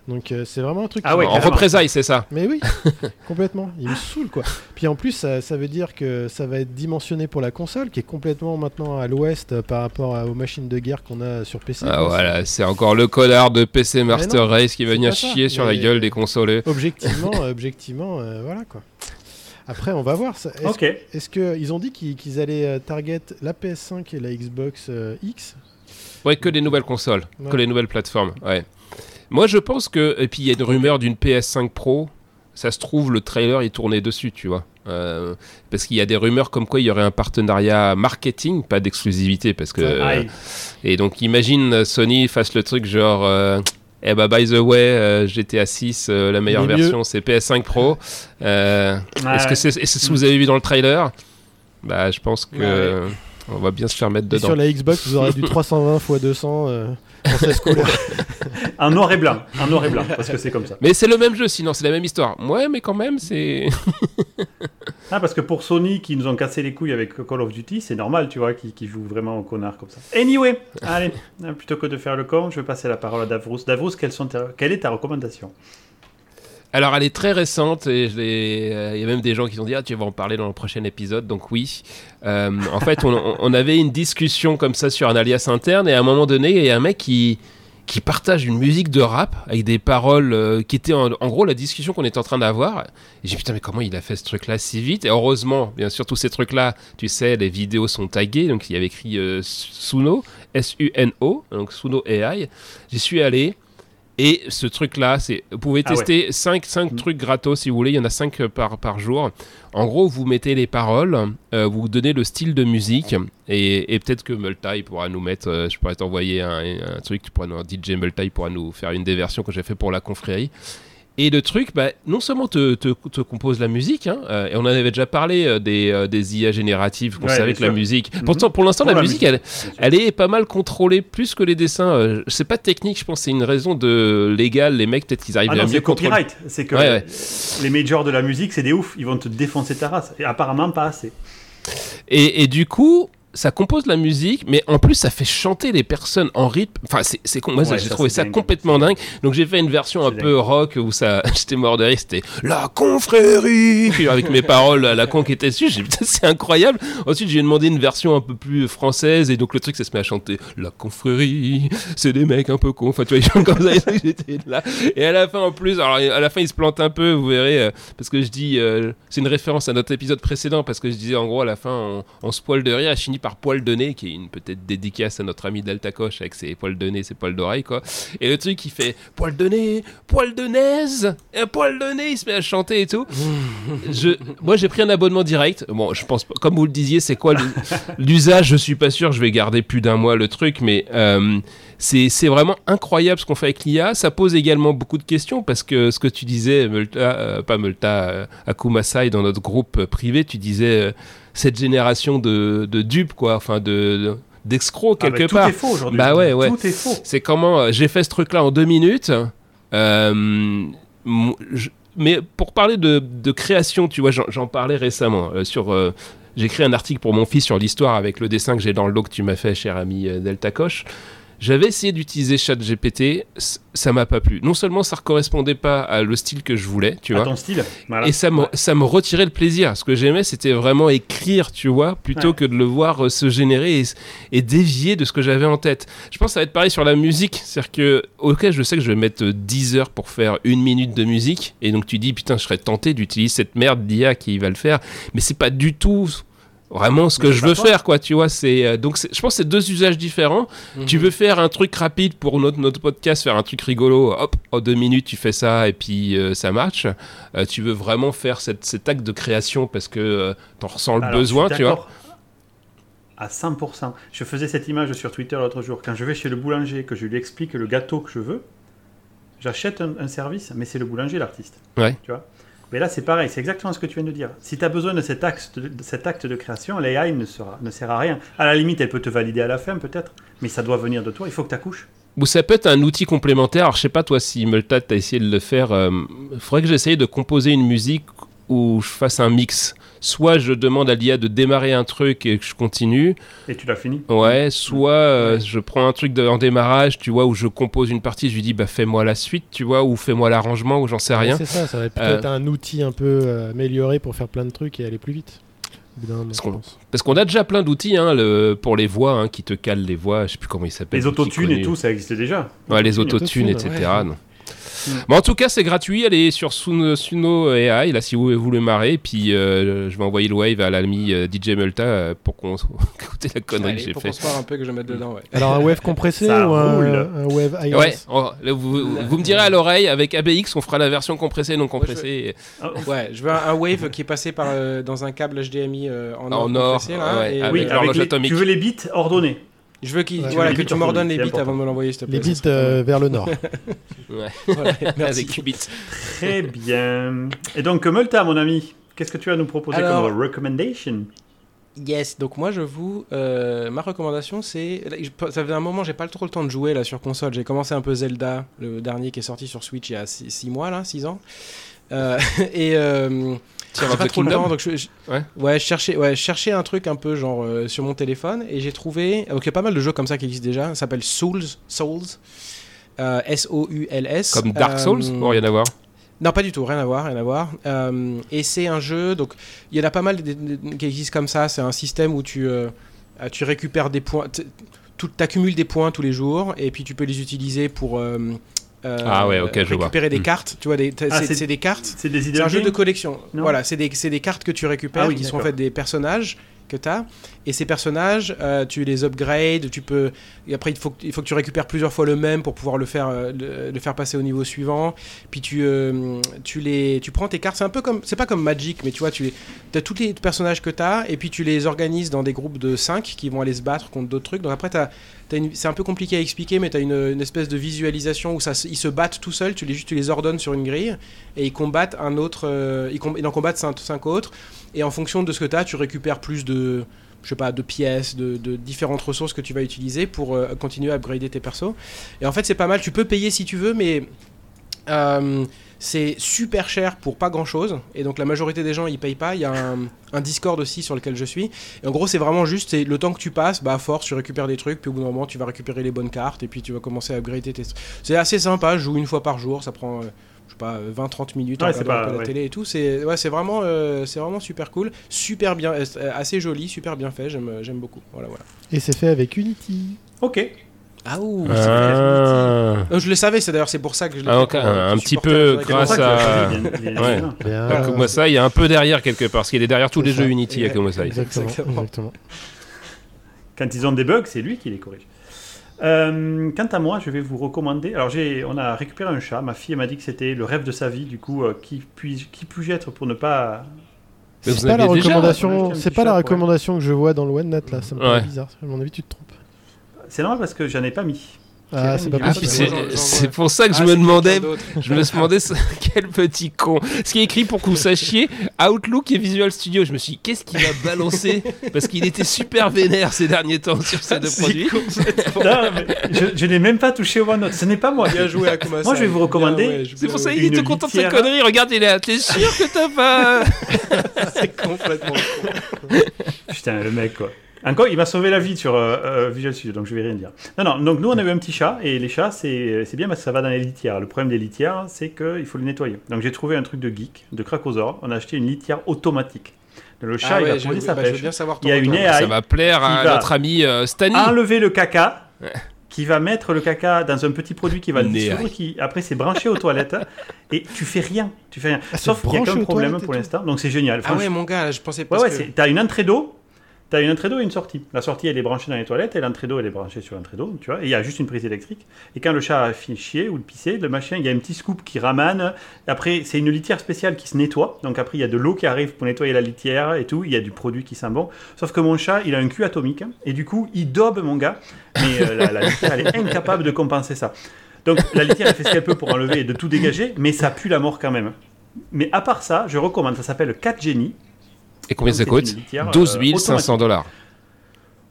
Donc, euh, c'est vraiment un truc. Ah qui ouais, En représailles, c'est ça. Mais oui, *laughs* complètement. Il me saoule, quoi. Puis en plus, ça, ça veut dire que ça va être dimensionné pour la console, qui est complètement maintenant à l'ouest euh, par rapport à- aux machines de guerre qu'on a sur PC. Ah quoi. voilà, c'est encore le connard de PC Master non, Race qui va venir ça, chier sur la gueule des consolés. Objectivement, *laughs* objectivement, euh, voilà, quoi. Après, on va voir. ça. Est-ce Ok. est-ce que ils ont dit qu'ils allaient target la PS5 et la Xbox euh, X? Ouais, que les nouvelles consoles, Ouais. que les nouvelles plateformes. Ouais. Moi, je pense que. Et puis, il y a une rumeur d'une PS5 Pro. Ça se trouve, le trailer est tourné dessus, tu vois. Euh, parce qu'il y a des rumeurs comme quoi il y aurait un partenariat marketing, pas d'exclusivité. Parce que. Aïe. Et donc, imagine euh, Sony fasse le truc genre. euh, eh bah, by the way, euh, GTA 6, euh, la meilleure Mais version, c'est PS5 Pro. Euh. Est-ce que c'est est-ce que vous avez vu dans le trailer? Bah, je pense que. Ouais. On va bien se faire mettre Et dedans. sur la Xbox, vous aurez du 320 x 200 euh, en 16 couleurs. En noir et blanc. En noir et blanc, parce que c'est comme ça. Mais c'est le même jeu, sinon c'est la même histoire. Ouais, mais quand même, c'est. *laughs* Ah, parce que pour Sony, qui nous ont cassé les couilles avec Call of Duty, c'est normal, tu vois, qui, qui joue vraiment au connard comme ça. Anyway, allez, plutôt que de faire le con, je vais passer la parole à Davros. Davros, quelles sont ta- quelle est ta recommandation? Alors, elle est très récente et euh, il y a même des gens qui ont dit Ah, tu vas en parler dans le prochain épisode. Donc, oui. Euh, en fait, on, avait une discussion comme ça sur un alias interne et à un moment donné, il y a un mec qui, qui partage une musique de rap avec des paroles euh, qui étaient en, gros la discussion qu'on était en train d'avoir. Et j'ai putain mais comment il a fait ce truc-là si vite? Et heureusement, bien sûr, tous ces trucs-là, tu sais, les vidéos sont taguées, donc il y avait écrit Suno, S-U-N-O, donc Suno AI. J'y suis allé. Et ce truc-là, c'est, vous pouvez Ah ouais. tester 5, Mm. trucs gratos si vous voulez, il y en a 5 par, par jour. En gros, vous mettez les paroles, euh, vous donnez le style de musique, et, et peut-être que Multa, il pourra nous mettre, euh, je pourrais t'envoyer un, un truc, tu pourras nous, DJ Multa, il pourra nous faire une des versions que j'ai fait pour la confrérie. Et le truc, bah, non seulement te, te, te compose la musique, hein, euh, et on en avait déjà parlé euh, des, euh, des IA génératives, qu'on Ouais, savait que la musique. Mhm. Pourtant, pour l'instant, la, la musique, musique, elle, est pas mal contrôlée plus que les dessins. C'est pas technique, je pense, c'est une raison de légale. Les mecs, peut-être qu'ils arrivent Ah à non, mieux c'est contrôler. copyright. C'est que Ouais, ouais. les majors de la musique, c'est des oufs. Ils vont te défoncer ta race. Et apparemment, pas assez. Et, et du coup, ça compose la musique, mais en plus, ça fait chanter les personnes en rythme. Enfin, c'est, con- moi, Ouais, j'ai trouvé ça dingue. complètement dingue. Donc, j'ai fait une version un peu rock où ça, *laughs* j'étais mort de rire. C'était la confrérie. Puis avec mes paroles à la con qui était dessus, j'ai c'est incroyable. Ensuite, j'ai demandé une version un peu plus française et donc le truc, ça se met à chanter la confrérie. C'est des mecs un peu cons. Enfin, tu vois, comme ça. et *laughs* J'étais là. Et à la fin, en plus, alors à la fin, ils se plantent un peu, vous verrez, euh, parce que je dis, euh, c'est une référence à notre épisode précédent, parce que je disais en gros à la fin, on, on se poil de rire, finit par poil de nez, qui est une peut-être dédicace à notre ami Delta Coche avec ses poils de nez, ses poils d'oreille, quoi. Et le truc, il fait poil de nez, poil de naise, et poil de nez, il se met à chanter et tout. *laughs* je, moi, j'ai pris un abonnement direct. Bon, je pense, comme vous le disiez, c'est quoi l'usage Je suis pas sûr, je vais garder plus d'un mois le truc, mais. euh, c'est vraiment incroyable ce qu'on fait avec l'IA. Ça pose également beaucoup de questions parce que ce que tu disais, Multa, euh, pas Multa, euh, Akumasai, dans notre groupe privé, tu disais euh, cette génération de, de dupes, quoi, enfin de de- d'escrocs Ah, bah, quelque tout part. est faux aujourd'hui. Bah ouais, ouais. Tout est faux. C'est comment euh, j'ai fait ce truc-là en deux minutes. euh, je- mais pour parler de, de création, tu vois, j'en parlais récemment euh, sur. j'ai écrit un article pour mon fils sur l'histoire avec le dessin que j'ai dans le lot que tu m'as fait, cher ami Delta Coche. J'avais essayé d'utiliser ChatGPT, ça m'a pas plu. Non seulement ça ne correspondait pas à le style que je voulais, tu à vois, ton style. Voilà. et ça me, ça me retirait le plaisir. Ce que j'aimais, c'était vraiment écrire, tu vois, plutôt Ouais. que de le voir euh, se générer et, et dévier de ce que j'avais en tête. Je pense que ça va être pareil sur la musique. C'est-à-dire que, ok, je sais que je vais mettre euh, 10 heures pour faire une minute de musique. Et donc tu dis, putain, je serais tenté d'utiliser cette merde d'IA qui va le faire. Mais c'est pas du tout vraiment ce que je veux faire, quoi, tu vois. C'est, euh, donc je pense que c'est deux usages différents. Mhm. Tu veux faire un truc rapide pour notre, notre podcast, faire un truc rigolo, hop, en deux minutes tu fais ça et puis euh, ça marche. Euh, tu veux vraiment faire cette, cet acte de création parce que euh, t'en ressens le Alors, besoin, tu vois. À 100%. Je faisais cette image sur Twitter l'autre jour. Quand je vais chez le boulanger, que je lui explique le gâteau que je veux, j'achète un, un service, mais c'est le boulanger l'artiste. Ouais. Tu vois? Mais là, c'est pareil, c'est exactement ce que tu viens de dire. Si tu as besoin de cet acte de, cet acte de création, l'AI ne, ne sert à rien. À la limite, elle peut te valider à la fin, peut-être, mais ça doit venir de toi. Il faut que tu accouches. Ou ça peut être un outil complémentaire. Alors, je sais pas, toi, si Multat, t'as essayé de le faire. Il faudrait que j'essaye de composer une musique où je fasse un mix. Soit je demande à l'IA de démarrer un truc et que je continue. Et tu l'as fini. Ouais, soit euh, Ouais. je prends un truc de- en démarrage, tu vois, où je compose une partie, je lui dis, bah fais-moi la suite, tu vois, ou fais-moi l'arrangement, ou j'en sais rien. C'est ça, ça va Euh, peut-être un outil un peu euh, amélioré pour faire plein de trucs et aller plus vite. Parce qu'on- pense. Parce qu'on a déjà plein d'outils hein, le- pour les voix, hein, qui te calent les voix, je sais plus comment ils s'appellent. Les autotunes et tout, ça existe déjà. Ouais, les autotunes, etc. ouais. Mm. En tout cas, c'est gratuit. Allez sur Suno, Suno AI, là, si vous voulez marrer. Et puis, euh, je vais envoyer le wave à l'ami euh, DJ Multa euh, pour qu'on *laughs* écoute la connerie Allez, que j'ai pour fait. qu'on se parle un peu que je mette dedans, ouais. Alors un wave *laughs* compressé Ça ou un, un wave iOS Ouais, là, vous, vous me direz à l'oreille, avec ABX, on fera la version compressée, non compressée. Ouais, je veux un, un wave qui est passé par, euh, dans un câble HDMI euh, en or, En or, compressé, là, ouais, et, avec- Oui, avec les- tu veux les bits ordonnés. Je veux qu'il- Ouais. voilà, Les que bits tu m'ordonnes les bits important. avant de me l'envoyer, s'il te Les plaît. bits ça serait euh, vers le nord. *laughs* Ouais. *laughs* avec Qubit. Très bien. Et donc, Multa, mon ami, qu'est-ce que tu vas nous proposer Alors- comme recommendation? Yes, donc moi je vous. euh, ma recommandation c'est. Ça fait un moment, j'ai pas trop le temps de jouer là sur console. J'ai commencé un peu Zelda, le dernier qui est sorti sur Switch il y a 6 mois là, 6 ans. Euh, *laughs* et. Euh, pas trop le temps, donc je, je- Ouais. ouais, un truc un peu genre euh, sur mon téléphone et j'ai trouvé. Donc il y a pas mal de jeux comme ça qui existent déjà. Ça s'appelle Souls, Souls, euh, S-O-U-L-S. Comme Dark Euh, Souls Ou rien à voir? Non, pas du tout, rien à voir, rien à voir. Euh, et c'est un jeu, donc il y en a pas mal qui existent comme ça. C'est un système où tu, euh, euh, tu récupères des points. t- tout, t'accumules des points tous les jours et puis tu peux les utiliser pour. Euh, Ah ouais, ok, je vois. récupérer des Hmm. cartes, tu vois, Ah, c'est des cartes. C'est des idées C'est un jeu de collection. Non. Voilà, c'est des, c'est des cartes que tu récupères Ah oui, qui sont en fait des personnages que tu as. Et ces personnages, euh, tu les upgrades, tu peux. Et après, il faut, que- il faut que tu récupères plusieurs fois le même pour pouvoir le faire, euh, le, le faire passer au niveau suivant. Puis tu, euh, tu, les, tu prends tes cartes, c'est un peu comme. C'est pas comme Magic, mais tu vois, tu as tous les personnages que tu as et puis tu les organises dans des groupes de 5 qui vont aller se battre contre d'autres trucs. Donc après, t'as- t'as c'est un peu compliqué à expliquer, mais tu as une, espèce de visualisation où ils se battent tout seuls, tu les, tu ordonnes sur une grille et ils combattent un autre. euh, ils, en combattent 5 autres. Et en fonction de ce que tu as, tu récupères plus de, je sais de pièces, de, de différentes ressources que tu vas utiliser pour euh, continuer à upgrader tes persos. Et en fait, c'est pas mal. Tu peux payer si tu veux, mais euh, c'est super cher pour pas grand chose. Et donc la majorité des gens ils payent pas. Il y a un, un Discord aussi sur lequel je suis. Et en gros, c'est vraiment juste c'est le temps que tu passes, bah à force, tu récupères des trucs. Puis au bout d'un moment, tu vas récupérer les bonnes cartes. Et puis tu vas commencer à upgrader tes. C'est assez sympa. Je joue une fois par jour. Ça prend. euh, je sais pas, 20-30 minutes Ouais, en un peu la ouais. télé et tout. C'est ouais, c'est vraiment, euh, c'est vraiment super cool, super bien, euh, assez joli, super bien fait. J'aime, j'aime beaucoup. Voilà, voilà. Et c'est fait avec Unity. Ok. Ah ouh. Ah. Euh, je le savais, c'est d'ailleurs c'est pour ça que je l'ai Ah, pour, euh, un petit peu grâce à- Ouais. Akomosai, il y a un peu derrière quelque part, parce qu'il est derrière tous les ça. jeux Unity, Ouais. Akomosai. Exactement. Exactement. exactement. Quand ils ont des bugs, c'est lui qui les corrige. Euh, quant à moi, je vais vous recommander. Alors, j'ai, on a récupéré un chat. Ma fille m'a dit que c'était le rêve de sa vie. Du coup, euh, qui puis qui puis-je être pour ne pas C'est pas la recommandation, c'est pas la recommandation que je vois dans le OneNet là, ça me paraît Ouais. bizarre. À mon avis, tu te trompes. C'est normal parce que j'en ai pas mis. Ah, c'est. Ah, c'est pour ça que je Ah, me c'est demandais, je me demandais ce- *laughs* quel petit con. Ce qui est écrit pour que vous sachiez, Outlook et Visual Studio. Je me suis dit, qu'est-ce qu'il va balancer *laughs* Parce qu'il était super vénère ces derniers temps sur ces deux produits. *laughs* Non, mais je, je n'ai même pas touché au OneNote. Ce n'est pas moi. Bien joué à Kuma Moi, je vais vous recommander- ouais, je- C'est pour ça qu'il était content de sa litière. connerie. Regarde, il est là. T'es sûr que t'as pas. c'est complètement con. Putain, le mec, quoi. Encore, il m'a sauvé la vie sur euh, euh, Visual Studio, donc je vais rien dire. Non, non, donc nous, on a eu un petit chat, et les chats, c'est c'est bien parce que ça va dans les litières. Le problème des litières, c'est qu'il faut les nettoyer. Donc j'ai trouvé un truc de geek, de Krakosaur. On a acheté une litière automatique. Le chat, Ah il va ouais, je, poser sa bah, je veux pêche, bien savoir Il y a une. AI. Ça va plaire à Qui va notre ami euh, Stani. enlever le caca, *laughs* qui va mettre le caca dans un petit produit qui va le dissoudre, qui après c'est branché aux toilettes, et tu fais rien. Tu fais rien. Ah, Sauf qu'il y a qu'un problème pour l'instant, donc c'est génial. Ah ouais, mon gars, je pensais Ouais, pas ouais, que... c'est- t'as une entrée d'eau, t'as une entrée d'eau et une sortie. La sortie, elle est branchée dans les toilettes, et l'entrée d'eau, elle est branchée sur l'entrée d'eau, tu vois. Et il y a juste une prise électrique. Et quand le chat a fini chier ou de pisser, le machin, il y a un petit scoop qui ramène. Après, c'est une litière spéciale qui se nettoie. Donc après, il y a de l'eau qui arrive pour nettoyer la litière et tout. Il y a du produit qui sent bon. Sauf que mon chat, il a un cul atomique. Et du coup, il dobe, mon gars. Mais euh, la, la litière, elle est incapable de compenser ça. Donc la litière, elle fait ce qu'elle peut pour enlever et de tout dégager, mais ça pue la mort quand même. Mais à part ça, je recommande, ça s'appelle 4 Genie. Et combien ça coûte litière, euh, 12 500 automatique. dollars.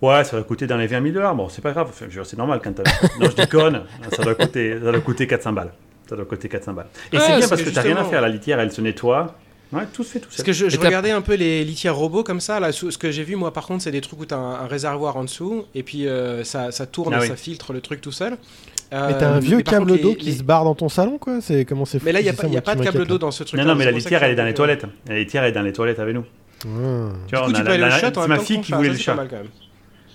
Ouais, ça va coûter dans les 20 000 dollars. Bon, c'est pas grave, Enfin, c'est normal quand t'as. *laughs* non, je déconne, ça doit, coûter, ça doit coûter 400 balles. Ça doit coûter 400 balles. Et Ah, c'est bien parce parce que que, t'as rien à faire, la litière, elle se nettoie. Ouais, tout se fait tout Parce seul. que je, regardais un peu les litières robots comme ça. Là, ce que j'ai vu, moi, par contre, c'est des trucs où tu as un, un réservoir en dessous et puis euh, ça, ça tourne Ah oui. ça filtre le truc tout seul. Mais Euh, t'as un vieux mais câble d'eau les- qui les- se barre dans ton salon, quoi C'est comment c'est Mais là, il n'y a, pas, y a moi, pas de câble d'eau dans ce truc. Non, non, mais la litière, elle est dans les toilettes. La litière, elle est dans les toilettes avec nous. Ah. Tu vois, Du coup, on tu a peux la- le ma fille qui voulait le chat. mal quand même.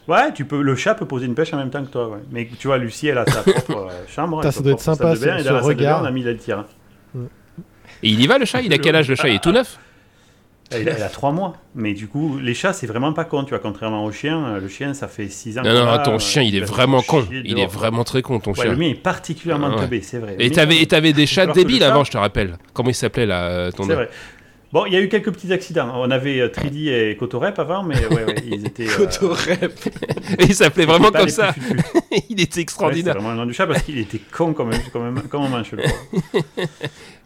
Ouais, tu peux, le chat peut poser une pêche en même temps que toi. Ouais. Mais tu vois, Lucie, elle a sa propre euh, *laughs* chambre. Putain, ça doit être sympa, ce- et ce de bain, regard. on a mis la litière. Et il y va le chat? Il a quel âge le chat? Il est tout neuf? Elle, elle a 3 mois. Mais du coup, les chats, c'est vraiment pas con. Tu vois, contrairement au chien, euh, le chien, ça fait 6 ans. Non, non, l'a, ton euh, chien, il est vraiment con. Il est vraiment très con, ton Ouais, chien. le mien est particulièrement Ah ouais. teubé, c'est vrai. Et Mais t'avais, bon, et t'avais des *laughs* chats le débiles avant, je te rappelle. Comment il s'appelait là, euh, ton C'est vrai. Bon, il y a eu quelques petits accidents. On avait euh, Tridi et Cotorep avant, mais ouais, ouais, ils *laughs* étaient. euh, Cotorep. *laughs* Et il s'appelait vraiment comme ça. *laughs* il était Ouais, c'est extraordinaire. vraiment le nom du chat parce qu'il était con comme, un- comme, un- comme un manche.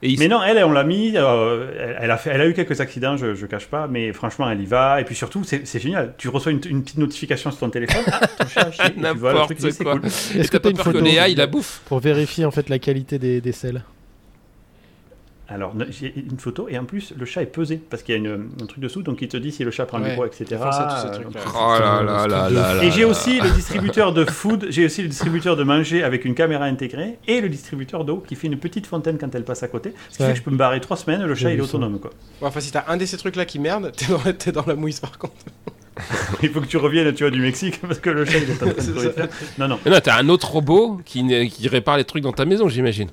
il- Mais non, elle, on l'a mis. euh, elle, elle a fait, elle a eu quelques accidents, je, je cache pas, mais franchement, elle y va. Et puis surtout, c'est génial. Tu reçois une, une petite notification sur ton téléphone. Ah, ton chat N'importe truc, c'est quoi. cool. Est-ce que t'as pas une peur que photo Néa, il la bouffe pour vérifier en fait la qualité des, des selles Alors, j'ai une photo et en plus, le chat est pesé parce qu'il y a une- un truc dessous, donc il te dit si le chat prend Ouais, du poids, etc. ça. Oh là là là là là. Et j'ai aussi le distributeur de food, j'ai aussi le distributeur de manger avec une caméra intégrée et le distributeur d'eau qui fait une petite fontaine quand elle passe à côté. Ce qui Ouais. fait que je peux me barrer trois semaines, le chat il est autonome quoi. Ouais, Enfin, si t'as un de ces trucs-là qui merde, t'es dans, t'es dans la mouise par contre. *laughs* Il faut que tu reviennes, tu vois, du Mexique, parce que le chat, il est en train de. *laughs* Non, non. Mais non, t'as un autre robot qui répare les trucs dans ta maison, j'imagine.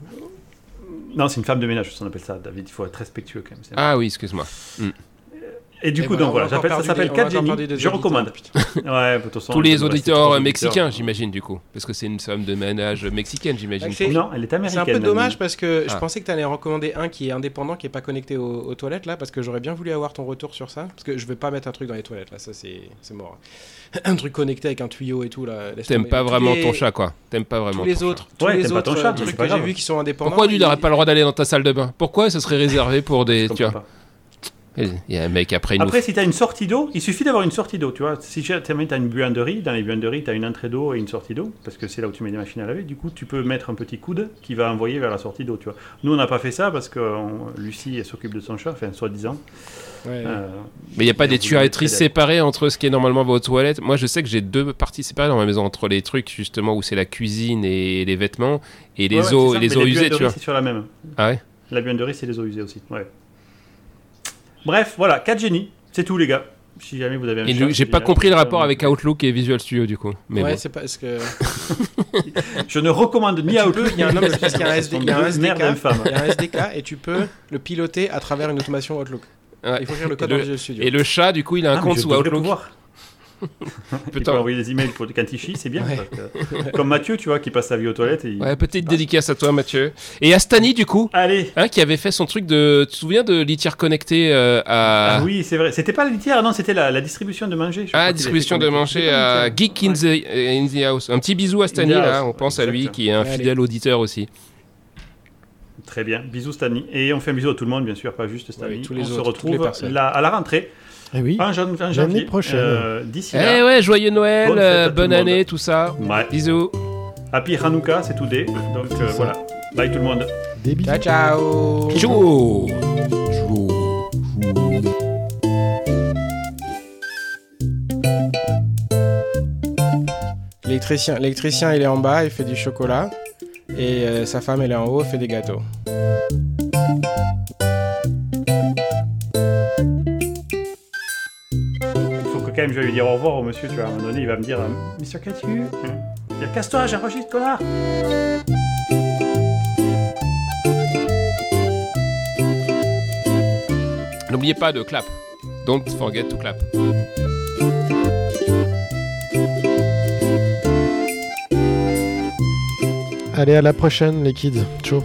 Non, c'est une femme de ménage, on appelle ça, David. Il faut être respectueux quand même. Ah oui, excuse-moi. Et du Et coup, voilà, donc on voilà, ça s'appelle des- on a 4 encore Genie. perdu des Je recommande. Ouais, façon, Tous les auditeurs mexicains, j'imagine, du coup. Parce que c'est une femme de ménage mexicaine, j'imagine. C'est- Non, elle est C'est américaine. un peu dommage parce que je Ah. pensais que tu allais recommander un qui est indépendant, qui est pas connecté aux, aux toilettes là, parce que j'aurais bien voulu avoir ton retour sur ça. Parce que je vais pas mettre un truc dans les toilettes là, ça c'est c'est mort. *clears throat* Un truc connecté avec un tuyau et tout là. T'aimes pas vraiment les- ton chat, quoi. T'aimes pas vraiment Tous les autres, tous les t'aimes pas autres ton chat, euh, c'est trucs que j'ai vus qui sont indépendants. Pourquoi lui, il n'aurait pas le droit d'aller dans ta salle de bain? Pourquoi ce serait réservé pour des. Tu vois. Il y a un mec après, nous Après, si tu as une sortie d'eau, il suffit d'avoir une sortie d'eau, tu vois. Si tu as une buanderie, dans les buanderies, tu as une entrée d'eau et une sortie d'eau, parce que c'est là où tu mets des machines à laver. Du coup, tu peux mettre un petit coude qui va envoyer vers la sortie d'eau, tu vois. Nous, on n'a pas fait ça parce que on- Lucie elle s'occupe de son chat, enfin, soi-disant. Ouais. Euh, Mais il n'y a pas des tuyauteries séparées entre ce qui est normalement vos toilettes. Moi, je sais que j'ai deux parties séparées dans ma maison entre les trucs justement où c'est la cuisine et les vêtements et les ouais, ouais, eaux, ça, les eaux usées, tu vois. c'est sur la même. Ah ouais? La buanderie, c'est les eaux usées aussi. Ouais. Bref, voilà, 4 génies. C'est tout, les gars. Si jamais vous avez un Et j'ai pas compris le rapport avec Outlook et Visual Studio du coup. Mais ouais, bon. c'est parce que *laughs* Je ne recommande ni Outlook. peux, il y a un ni homme parce qu'il y a un. SD, il y a un SDK, il y a un SDK et tu peux le piloter à travers une automation Outlook. Ouais. Il faut faire le code le- dans Visual Studio. Et le chat, du coup, il a un Ah, compte sous Outlook. pouvoir. *laughs* Il peut envoyer des emails pour quand il chie, c'est bien. Ouais. parce que- Comme Mathieu, tu vois, qui passe sa vie aux toilettes. Et il- Ouais, petite dédicace à toi, Mathieu. Et à Stani, du coup, Allez. hein, qui avait fait son truc de. Tu te souviens de litière connectée euh, à. Ah oui, c'est vrai. C'était pas la litière, non, c'était la, la distribution de manger. je Ah, distribution de manger à Geek in the, in the House. Un petit bisou à Stani, là. On pense à lui, qui est un Allez. fidèle auditeur aussi. Très bien. Bisous, Stani. Et on fait un bisou à tout le monde, bien sûr, pas juste Stani. Oui, tous les on se autres, retrouve à la rentrée, Eh oui. jan- en janvier. prochaine. Euh, D'ici Eh là. ouais, joyeux Noël, Bonne euh, bonne année, tout ça. Ouais. Bisous. Happy Hanouka, c'est tout day. Donc euh, voilà. Bye tout le monde. Des bisous. Ciao ciao. Ciao. L'électricien, l'électricien, il est en bas, il fait du chocolat. Et euh, sa femme, elle est en haut, elle fait des gâteaux. Quand même je vais lui dire au revoir au monsieur, tu vois. À un moment donné, il va me dire euh, il a casse-toi, j'enregistre, connard N'oubliez pas de clap. Don't forget to clap. Allez, à la prochaine, les kids. Ciao.